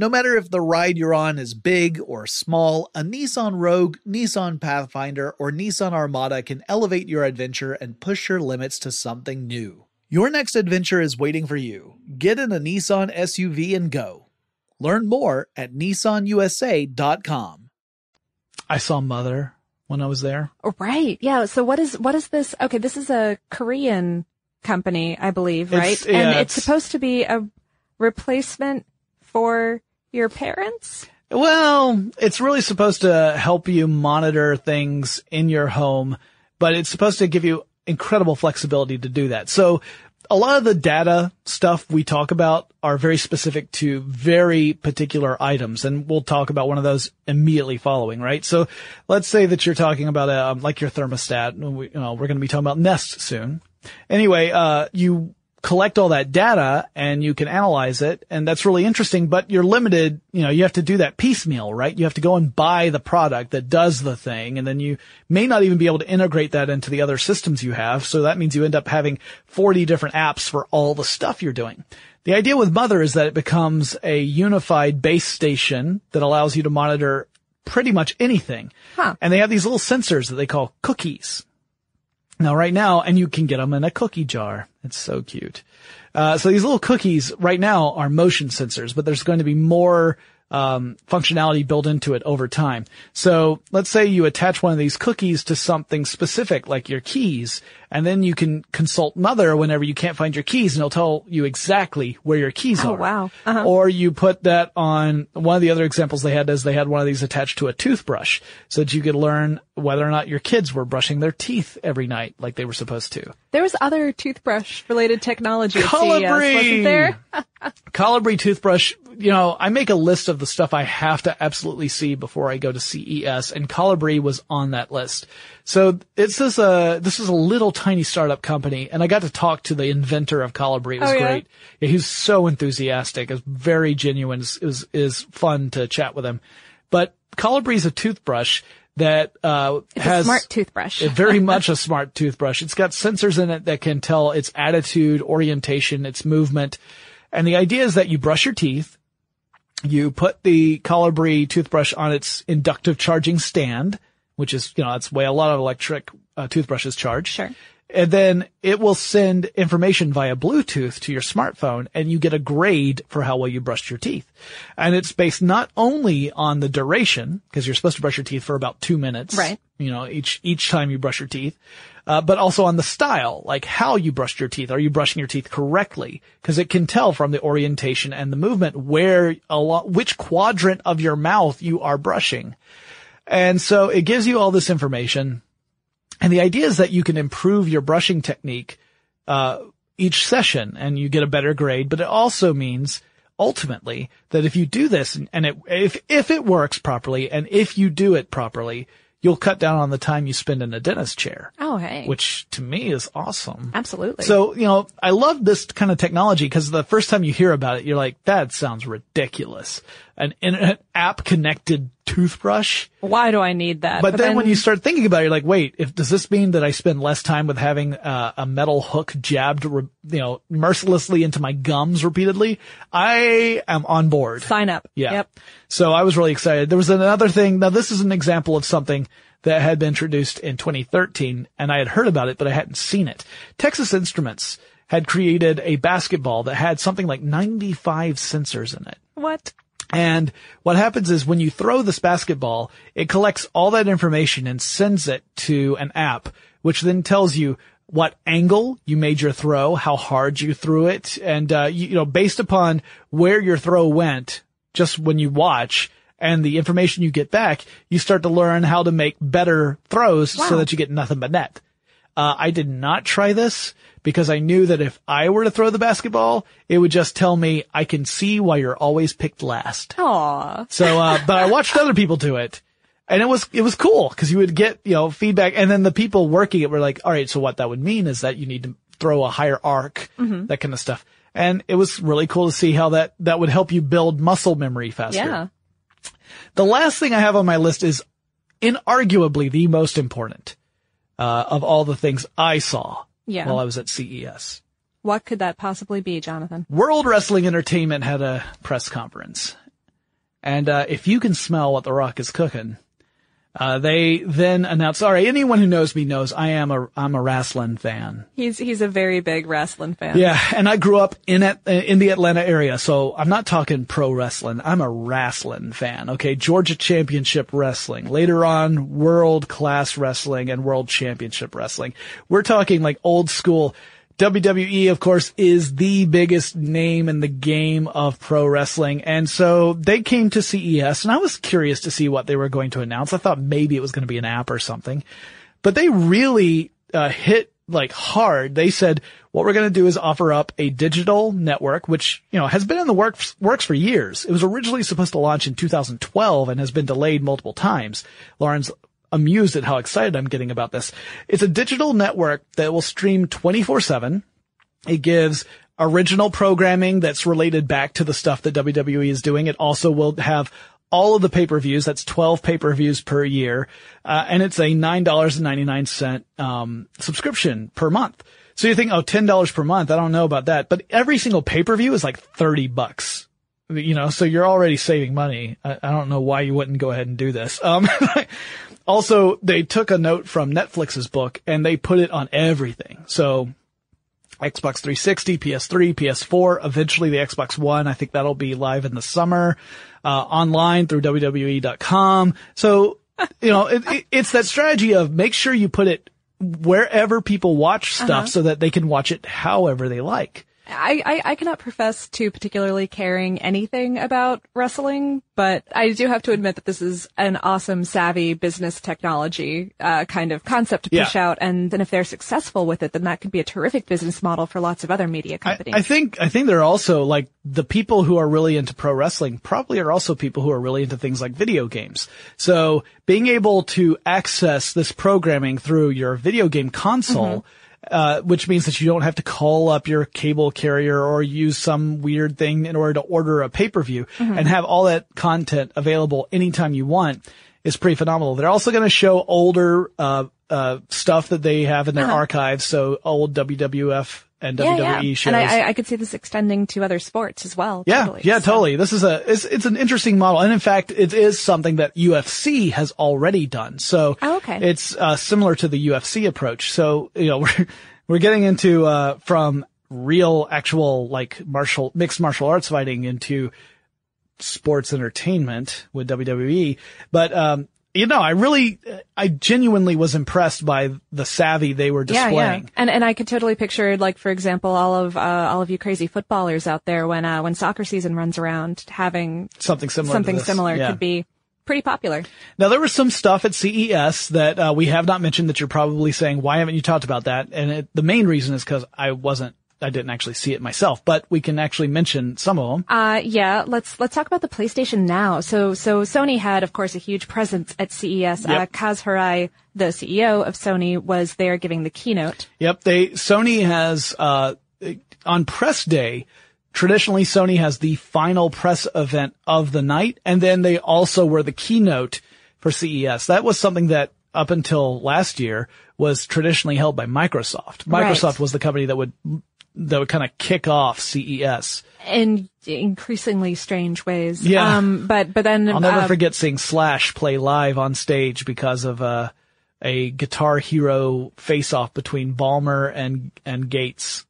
Speaker 3: No matter if the ride you're on is big or small, a Nissan Rogue, Nissan Pathfinder, or Nissan Armada can elevate your adventure and push your limits to something new. Your next adventure is waiting for you. Get in a Nissan SUV and go. Learn more at nissanusa.com. I saw Mother when I was there.
Speaker 4: Oh, right. Yeah. So what is what is this? Okay, this is a Korean company, I believe, right?
Speaker 3: It's- yeah,
Speaker 4: and
Speaker 3: it's-
Speaker 4: it's supposed to be a replacement for your parents.
Speaker 3: Well, it's really supposed to help you monitor things in your home, but it's supposed to give you incredible flexibility to do that. So a lot of the data stuff we talk about are very specific to very particular items, and we'll talk about one of those immediately following, right? So let's say that you're talking about um, like your thermostat. We, you know, we're going to be talking about Nest soon. Anyway, uh, you collect all that data and you can analyze it and that's really interesting, but you're limited, you know, you have to do that piecemeal, right? You have to go and buy the product that does the thing and then you may not even be able to integrate that into the other systems you have. So that means you end up having 40 different apps for all the stuff you're doing. The idea with Mother is that it becomes a unified base station that allows you to monitor pretty much anything.
Speaker 4: Huh.
Speaker 3: And they have these little sensors that they call cookies. Now, right now, and you can get them in a cookie jar. It's so cute. Uh, so these little cookies right now are motion sensors, but there's going to be more um, functionality built into it over time. So let's say you attach one of these cookies to something specific, like your keys, and then you can consult Mother whenever you can't find your keys, and it'll tell you exactly where your keys
Speaker 4: Oh,
Speaker 3: are.
Speaker 4: Oh wow. Uh-huh.
Speaker 3: Or you put that on one of the other examples they had is they had one of these attached to a toothbrush, so that you could learn whether or not your kids were brushing their teeth every night like they were supposed to.
Speaker 4: There was other toothbrush related technology at CES,
Speaker 3: Kolibree!
Speaker 4: wasn't there?
Speaker 3: Kolibree toothbrush, you know, I make a list of the stuff I have to absolutely see before I go to CES and Kolibree was on that list. So it's this, uh, this is a little tiny startup company and I got to talk to the inventor of Kolibree. It was
Speaker 4: Oh, yeah?
Speaker 3: great. Yeah, he was so enthusiastic. It was very genuine. It was, it was, it was fun to chat with him. But Kolibree is a toothbrush that, uh,
Speaker 4: It's
Speaker 3: has
Speaker 4: a smart toothbrush.
Speaker 3: very much a smart toothbrush. It's got sensors in it that can tell its attitude, orientation, its movement. And the idea is that you brush your teeth, you put the Kolibree toothbrush on its inductive charging stand, which is, you know, that's the way a lot of electric uh, toothbrushes charge.
Speaker 4: Sure.
Speaker 3: And then it will send information via Bluetooth to your smartphone and you get a grade for how well you brushed your teeth. And it's based not only on the duration, because you're supposed to brush your teeth for about two minutes.
Speaker 4: Right.
Speaker 3: You know, each, each time you brush your teeth, uh, but also on the style, like how you brushed your teeth. Are you brushing your teeth correctly? Because it can tell from the orientation and the movement where a lot, which quadrant of your mouth you are brushing. And so it gives you all this information. And the idea is that you can improve your brushing technique, uh, each session and you get a better grade, but it also means ultimately that if you do this and it, if, if it works properly and if you do it properly, you'll cut down on the time you spend in a dentist chair,
Speaker 4: Oh, hey.
Speaker 3: which to me is awesome.
Speaker 4: Absolutely.
Speaker 3: So, you know, I love this kind of technology because the first time you hear about it, you're like, that sounds ridiculous. An internet app connected toothbrush.
Speaker 4: why do I need that?
Speaker 3: But, then, when you start thinking about it, you're like, wait, if does this mean that I spend less time with having uh, a metal hook jabbed, re- you know, mercilessly into my gums repeatedly? I am on board.
Speaker 4: sign up.
Speaker 3: Yeah.
Speaker 4: Yep.
Speaker 3: So I was really excited. There was another thing. Now this is an example of something that had been introduced in 2013 and I had heard about it, but I hadn't seen it. Texas Instruments had created a basketball that had something like 95 sensors in it.
Speaker 4: What?
Speaker 3: And what happens is when you throw this basketball, it collects all that information and sends it to an app, which then tells you what angle you made your throw, how hard you threw it, and uh, you, you know based upon where your throw went, just when you watch and the information you get back, you start to learn how to make better throws so that you get nothing but net. Uh, I did not try this because I knew that if I were to throw the basketball, it would just tell me I can see why you're always picked last.
Speaker 4: Aw.
Speaker 3: So, uh, but I watched other people do it and it was, it was cool because you would get, you know, feedback and then the people working it were like, all right, so what that would mean is that you need to throw a higher arc, that kind of stuff. And it was really cool to see how that, that would help you build muscle memory faster.
Speaker 4: Yeah.
Speaker 3: The last thing I have on my list is inarguably the most important, uh, of all the things I saw
Speaker 4: Yeah.
Speaker 3: while I was at CES.
Speaker 4: What could that possibly be, Jonathan?
Speaker 3: World Wrestling Entertainment had a press conference. And, uh, if you can smell what The Rock is cooking, uh, they then announced, sorry, anyone who knows me knows I am a, I'm a wrestling fan.
Speaker 4: He's he's a very big wrestling fan.
Speaker 3: Yeah, and I grew up in at, in the Atlanta area, so I'm not talking pro wrestling. I'm a wrestling fan. Okay, Georgia Championship Wrestling. Later on, World Class Wrestling and World Championship Wrestling. We're talking like old school. WWE, of course, is the biggest name in the game of pro wrestling. And so they came to CES and I was curious to see what they were going to announce. I thought maybe it was going to be an app or something, but they really uh, hit like hard. They said, what we're going to do is offer up a digital network, which, you know, has been in the works, works for years. It was originally supposed to launch in 2012 and has been delayed multiple times. Lauren's amused at how excited I'm getting about this. It's a digital network that will stream 24 seven. It gives original programming that's related back to the stuff that WWE is doing. It also will have all of the pay-per-views. That's 12 pay-per-views per year. Uh, and it's a $9.99, um, subscription per month. So you think, oh, $10 per month. I don't know about that, but every single pay-per-view is like 30 bucks. You know, so you're already saving money. I, I don't know why you wouldn't go ahead and do this. Um, also, they took a note from Netflix's book and they put it on everything. So Xbox 360, PS3, PS4, eventually the Xbox One. I think that'll be live in the summer, uh, online through WWE.com. So, you know, it, it, it's that strategy of make sure you put it wherever people watch stuff uh-huh. so that they can watch it however they like.
Speaker 4: I, I, I, cannot profess to particularly caring anything about wrestling, but I do have to admit that this is an awesome, savvy business technology uh, kind of concept to push yeah. out. And then if they're successful with it, then that could be a terrific business model for lots of other media companies.
Speaker 3: I, I think I think they're also like the people who are really into pro wrestling probably are also people who are really into things like video games. So being able to access this programming through your video game console. Mm-hmm uh, which means that you don't have to call up your cable carrier or use some weird thing in order to order a pay-per-view mm-hmm. and have all that content available anytime you want is pretty phenomenal. They're also going to show older, uh, uh, stuff that they have in their uh-huh. archives. So old WWF and yeah, WWE
Speaker 4: yeah.
Speaker 3: shows.
Speaker 4: And I, I, could see this extending to other sports as well.
Speaker 3: Yeah,
Speaker 4: totally,
Speaker 3: yeah, so. totally. This is a it's, it's an interesting model, and in fact, it is something that UFC has already done. So
Speaker 4: oh, okay.
Speaker 3: it's uh, similar to the UFC approach. So you know we're we're getting into uh, from real, actual like martial mixed martial arts fighting into sports entertainment with WWE, but um, you know, I really, I genuinely was impressed by the savvy they were displaying. Yeah, yeah.
Speaker 4: And, and I could totally picture, like, for example, all of, uh, all of you crazy footballers out there when, uh, when soccer season runs around having
Speaker 3: something similar,
Speaker 4: something similar yeah. could be pretty popular.
Speaker 3: Now there was some stuff at CES that, uh, we have not mentioned that you're probably saying, why haven't you talked about that? And it, the main reason is because I wasn't I didn't actually see it myself, but we can actually mention some of them.
Speaker 4: Uh, yeah, let's, let's talk about the PlayStation Now. So, so Sony had, of course, a huge presence at CES. Yep. Uh, Kaz Hirai, the CEO of Sony, was there giving the keynote.
Speaker 3: Yep. They, Sony has, uh, on press day, traditionally Sony has the final press event of the night, and then they also were the keynote for CES. That was something that up until last year was traditionally held by Microsoft. Microsoft right. was the company that would that would kind of kick off CES
Speaker 4: in increasingly strange ways.
Speaker 3: Yeah.
Speaker 4: Um, but but then
Speaker 3: I'll never uh, forget seeing Slash play live on stage because of uh, a Guitar Hero face-off between Ballmer and and Gates.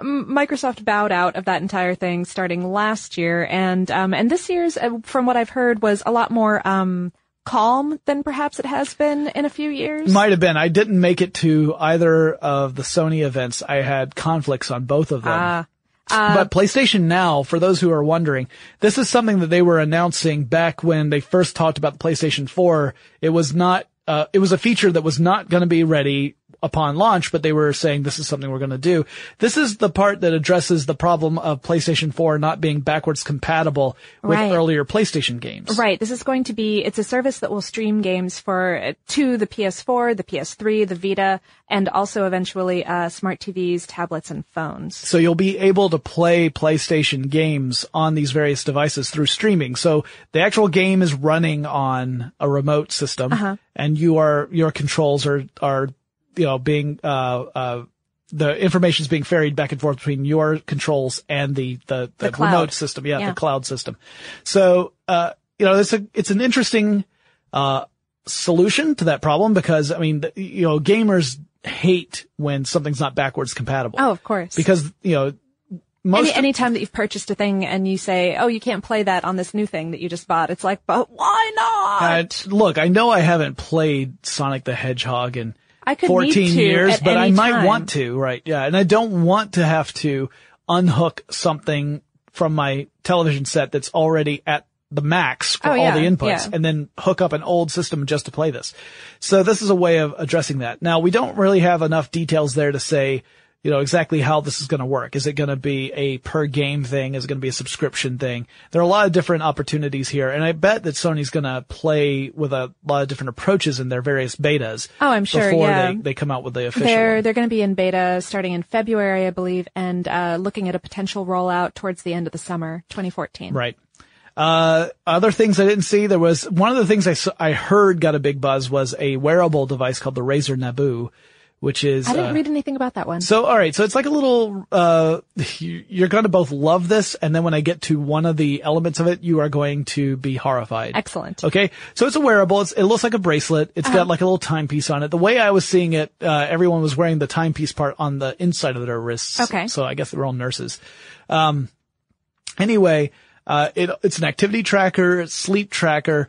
Speaker 4: Microsoft bowed out of that entire thing starting last year, and um, and this year's, uh, from what I've heard, was a lot more um, calm than perhaps it has been in a few years?
Speaker 3: Might have been. I didn't make it to either of the Sony events. I had conflicts on both of them. Uh, uh, but PlayStation Now, for those who are wondering, this is something that they were announcing back when they first talked about the PlayStation 4. It was not, uh, it was a feature that was not going to be ready upon launch, but they were saying this is something we're going to do. This is the part that addresses the problem of PlayStation 4 not being backwards compatible with right. earlier PlayStation games.
Speaker 4: Right. This is going to be, it's a service that will stream games for, to the PS4, the PS3, the Vita, and also eventually, uh, smart TVs, tablets, and phones.
Speaker 3: So you'll be able to play PlayStation games on these various devices through streaming. So the actual game is running on a remote system uh-huh. and you are, your controls are, are you know, being, uh, uh, the information is being ferried back and forth between your controls and the, the, the, the remote system. Yeah, yeah, the cloud system. So, uh, you know, it's a, it's an interesting, uh, solution to that problem because, I mean, the, you know, gamers hate when something's not backwards compatible.
Speaker 4: Oh, of course.
Speaker 3: Because, you know, most
Speaker 4: Any, anytime that you've purchased a thing and you say, oh, you can't play that on this new thing that you just bought, it's like, but why not?
Speaker 3: Uh, look, I know I haven't played Sonic the Hedgehog and
Speaker 4: I could
Speaker 3: 14 years, but I might time. want to, right? Yeah. And I don't want to have to unhook something from my television set that's already at the max for
Speaker 4: Oh,
Speaker 3: all
Speaker 4: yeah,
Speaker 3: the inputs
Speaker 4: yeah.
Speaker 3: and then hook up an old system just to play this. So this is a way of addressing that. Now we don't really have enough details there to say, you know, exactly how this is going to work. Is it going to be a per game thing? Is it going to be a subscription thing? There are a lot of different opportunities here. And I bet that Sony's going to play with a lot of different approaches in their various betas.
Speaker 4: Oh, I'm sure,
Speaker 3: Before
Speaker 4: yeah.
Speaker 3: they, they come out with the official
Speaker 4: They're
Speaker 3: one.
Speaker 4: they're going to be in beta starting in February, I believe, and uh, looking at a potential rollout towards the end of the summer, 2014.
Speaker 3: Right. Uh, other things I didn't see, there was one of the things I, I heard got a big buzz was a wearable device called the Razer Nabu, which is,
Speaker 4: I didn't
Speaker 3: uh,
Speaker 4: read anything about that one.
Speaker 3: so, all right. So it's like a little, uh, you- you're going to both love this. And then when I get to one of the elements of it, you are going to be horrified.
Speaker 4: Excellent.
Speaker 3: Okay. So it's a wearable. It's, it looks like a bracelet. It's
Speaker 4: Uh-huh.
Speaker 3: got like a little timepiece on it. The way I was seeing it, uh, everyone was wearing the timepiece part on the inside of their wrists.
Speaker 4: Okay.
Speaker 3: So I guess they were all nurses. Um, anyway, uh, it, it's an activity tracker, sleep tracker,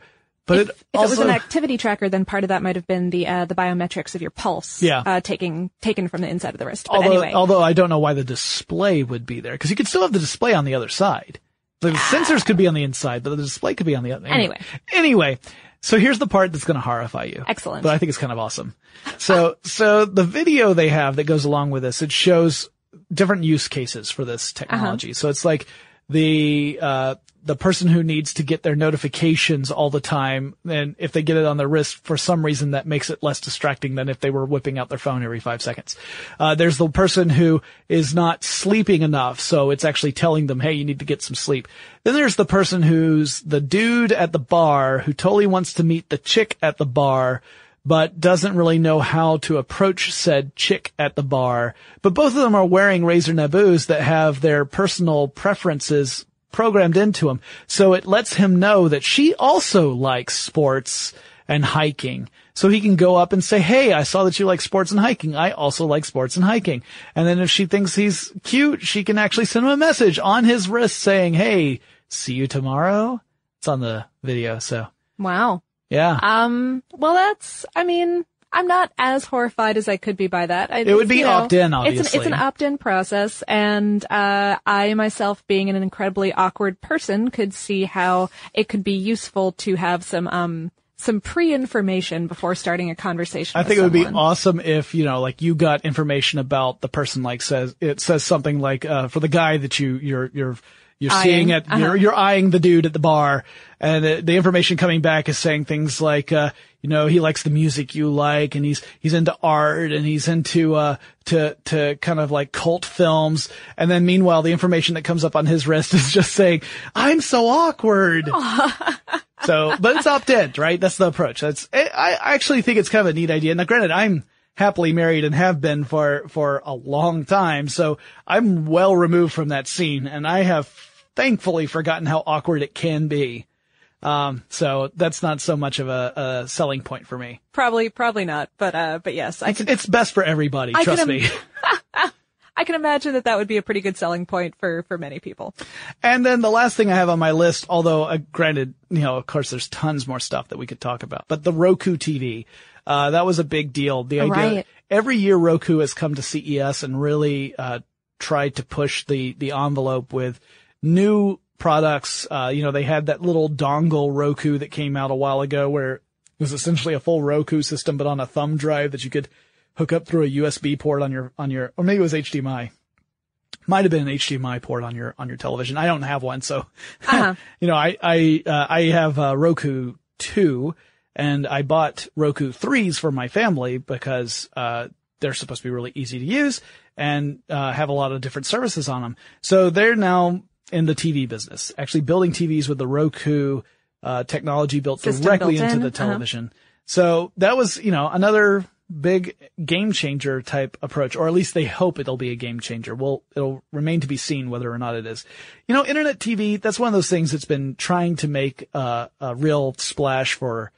Speaker 3: but
Speaker 4: if,
Speaker 3: it
Speaker 4: if
Speaker 3: also,
Speaker 4: it was an activity tracker, then part of that might have been the uh, the biometrics of your pulse.
Speaker 3: Yeah.
Speaker 4: Uh, taking taken from the inside of the wrist. But
Speaker 3: although,
Speaker 4: anyway,
Speaker 3: although I don't know why the display would be there, because you could still have the display on the other side. The sensors could be on the inside, but the display could be on the other.
Speaker 4: Anyway.
Speaker 3: Anyway. So here's the part that's going to horrify you.
Speaker 4: Excellent.
Speaker 3: But I think it's kind of awesome. So, so the video they have that goes along with this, it shows different use cases for this technology.
Speaker 4: Uh-huh.
Speaker 3: So it's like the, uh, the person who needs to get their notifications all the time, and if they get it on their wrist, for some reason that makes it less distracting than if they were whipping out their phone every five seconds. Uh, there's the person who is not sleeping enough, so it's actually telling them, hey, you need to get some sleep. Then there's the person who's the dude at the bar who totally wants to meet the chick at the bar, but doesn't really know how to approach said chick at the bar. But both of them are wearing Razer Nabus that have their personal preferences programmed into them. So it lets him know that she also likes sports and hiking. So he can go up and say, Hey, I saw that you like sports and hiking. I also like sports and hiking. And then if she thinks he's cute, she can actually send him a message on his wrist saying, Hey, see you tomorrow. It's on the video. So
Speaker 4: wow.
Speaker 3: Yeah.
Speaker 4: Um. Well, that's. I mean, I'm not as horrified as I could be by that. I,
Speaker 3: It would be
Speaker 4: you know,
Speaker 3: opt-in,
Speaker 4: It's an, it's an opt-in process, and uh, I myself, being an incredibly awkward person, could see how it could be useful to have some um some pre-information before starting a conversation.
Speaker 3: I think it would be awesome if, you know, like you got information about the person, like says, it says something like, uh, for the guy that you, you're, you're, you're
Speaker 4: Eyeing.
Speaker 3: seeing at,
Speaker 4: Uh-huh.
Speaker 3: you're, you're eyeing the dude at the bar and the, the information coming back is saying things like, uh, you know, he likes the music you like and he's, he's into art and he's into, uh, to, to kind of like cult films. And then meanwhile, the information that comes up on his wrist is just saying, I'm so awkward. So, but it's opt-in, right? That's the approach. That's, I I actually think it's kind of a neat idea. Now, granted, I'm happily married and have been for, for a long time. So I'm well removed from that scene and I have thankfully forgotten how awkward it can be. Um, so that's not so much of a, a selling point for me.
Speaker 4: probably probably not, but uh, but yes, I
Speaker 3: It's,
Speaker 4: can
Speaker 3: it's best for everybody.
Speaker 4: I
Speaker 3: trust
Speaker 4: can
Speaker 3: me.
Speaker 4: I can imagine that that would be a pretty good selling point for for many people.
Speaker 3: And then the last thing I have on my list, although uh, granted, you know, of course, there's tons more stuff that we could talk about, but the Roku TV, uh, that was a big deal. The idea
Speaker 4: Right.
Speaker 3: every year Roku has come to CES and really uh, tried to push the the envelope with new products. Uh, you know, they had that little dongle Roku that came out a while ago, where it was essentially a full Roku system, but on a thumb drive that you could hook up through a USB port on your on your, or maybe it was HDMI might have been an HDMI port on your on your television. I don't have one, so
Speaker 4: Uh-huh.
Speaker 3: you know, I I uh, I have uh, Roku two, and I bought Roku threes for my family because uh, they're supposed to be really easy to use and uh, have a lot of different services on them. So they're now in the TV business, actually building TVs with the Roku uh, technology built
Speaker 4: System
Speaker 3: directly
Speaker 4: built
Speaker 3: into
Speaker 4: in,
Speaker 3: the
Speaker 4: uh-huh.
Speaker 3: television. So that was, you know, another big game changer type approach, or at least they hope it'll be a game changer. Well, it'll remain to be seen whether or not it is. You know, internet TV, that's one of those things that's been trying to make uh, a real splash for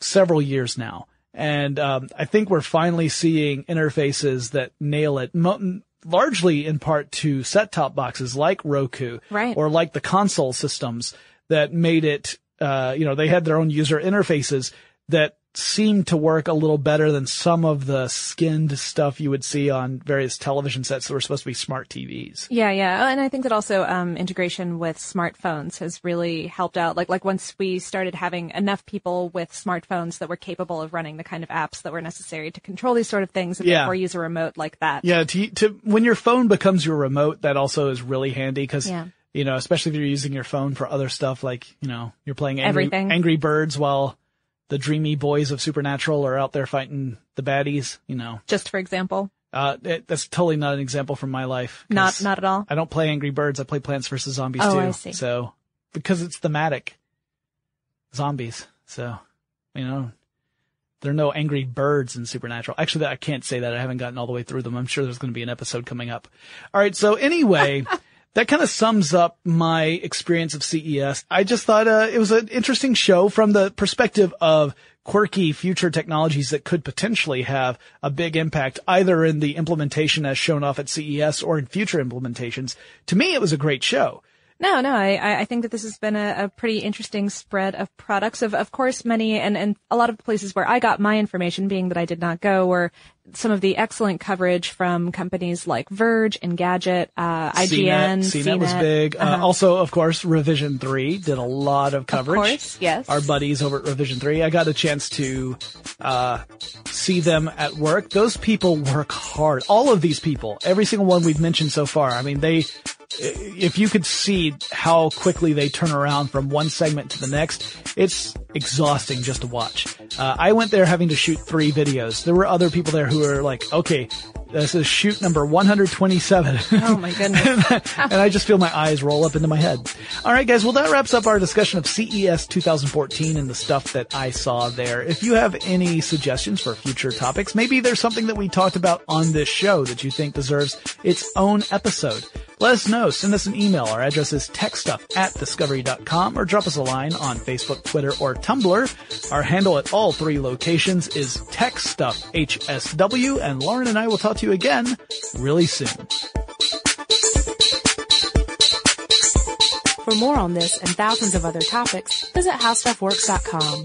Speaker 3: several years now. And um, I think we're finally seeing interfaces that nail it, mo- largely in part to set-top boxes like Roku,
Speaker 4: Right.
Speaker 3: or like the console systems that made it. Uh, you know, they had their own user interfaces that seemed to work a little better than some of the skinned stuff you would see on various television sets that were supposed to be smart TVs.
Speaker 4: Yeah, yeah, and I think that also um, integration with smartphones has really helped out. Like, like once we started having enough people with smartphones that were capable of running the kind of apps that were necessary to control these sort of things, and
Speaker 3: Yeah.
Speaker 4: therefore use a remote like that.
Speaker 3: Yeah, to, to when your phone becomes your remote, that also is really handy because
Speaker 4: Yeah.
Speaker 3: you know, especially if you're using your phone for other stuff like you know you're playing Angry,
Speaker 4: Everything.
Speaker 3: Angry Birds while the dreamy boys of Supernatural are out there fighting the baddies. You know,
Speaker 4: Just for example,
Speaker 3: uh, it, that's totally not an example from my life.
Speaker 4: not not at all.
Speaker 3: I don't play Angry Birds. I play Plants vs Zombies
Speaker 4: Oh,
Speaker 3: too.
Speaker 4: I see.
Speaker 3: So because it's thematic, zombies. So you know. There are no angry birds in Supernatural. Actually, I can't say that. I haven't gotten all the way through them. I'm sure there's going to be an episode coming up. All right. So anyway, that kind of sums up my experience of CES. I just thought uh, it was an interesting show from the perspective of quirky future technologies that could potentially have a big impact either in the implementation as shown off at CES or in future implementations. To me, it was a great show.
Speaker 4: No, no, I, I- think that this has been a, a pretty interesting spread of products. Of, of course, many and, and a lot of places where I got my information, being that I did not go, were some of the excellent coverage from companies like Verge, Engadget, uh, IGN,
Speaker 3: CNET, CNET was big. Uh,
Speaker 4: Uh-huh.
Speaker 3: also, of course, Revision 3 did a lot of coverage.
Speaker 4: course, yes.
Speaker 3: Our buddies over at Revision 3. I got a chance to, uh, see them at work. Those people work hard. All of these people, every single one we've mentioned so far. I mean, they, if you could see how quickly they turn around from one segment to the next, it's exhausting just to watch. Uh, I went there having to shoot three videos. There were other people there who were like, okay, this is shoot number 127.
Speaker 4: Oh my goodness.
Speaker 3: and I just feel my eyes roll up into my head. All right, guys. Well, that wraps up our discussion of CES 2014 and the stuff that I saw there. If you have any suggestions for future topics, maybe there's something that we talked about on this show that you think deserves its own episode. Let us know. Send us an email. Our address is techstuff at discovery.com or drop us a line on Facebook, Twitter, or Tumblr. Our handle at all three locations is techstuffhsw and Lauren and I will talk to you again really soon.
Speaker 2: For more on this and thousands of other topics, visit howstuffworks.com.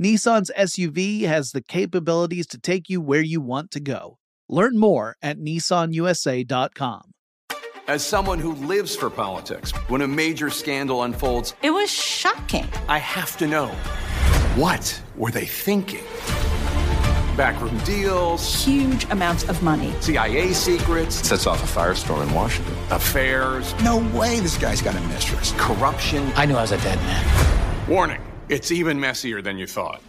Speaker 3: Nissan's SUV has the capabilities to take you where you want to go. Learn more at nissanusa.com.
Speaker 7: As someone who lives for politics, when a major scandal unfolds,
Speaker 8: It was shocking.
Speaker 7: I have to know what were they thinking? Backroom deals,
Speaker 8: Huge amounts of money.
Speaker 7: CIA secrets,
Speaker 9: Sets off a firestorm in Washington.
Speaker 7: affairs,
Speaker 9: No way this guy's got a mistress.
Speaker 7: corruption.
Speaker 10: I knew I was a dead man.
Speaker 7: Warning, it's even messier than you thought.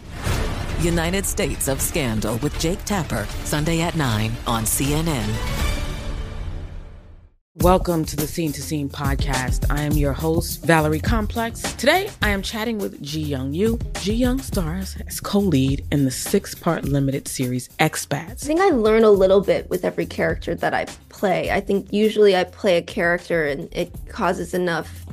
Speaker 11: United States of Scandal with Jake Tapper, Sunday at 9 on CNN.
Speaker 12: Welcome to the Scene to Scene podcast. I am your host, Valerie Complex. Today, I am chatting with Ji Young Yoo. Ji Young stars as co lead in the six part limited series Expats.
Speaker 13: I think I learn a little bit with every character that I play. I think usually I play a character and it causes enough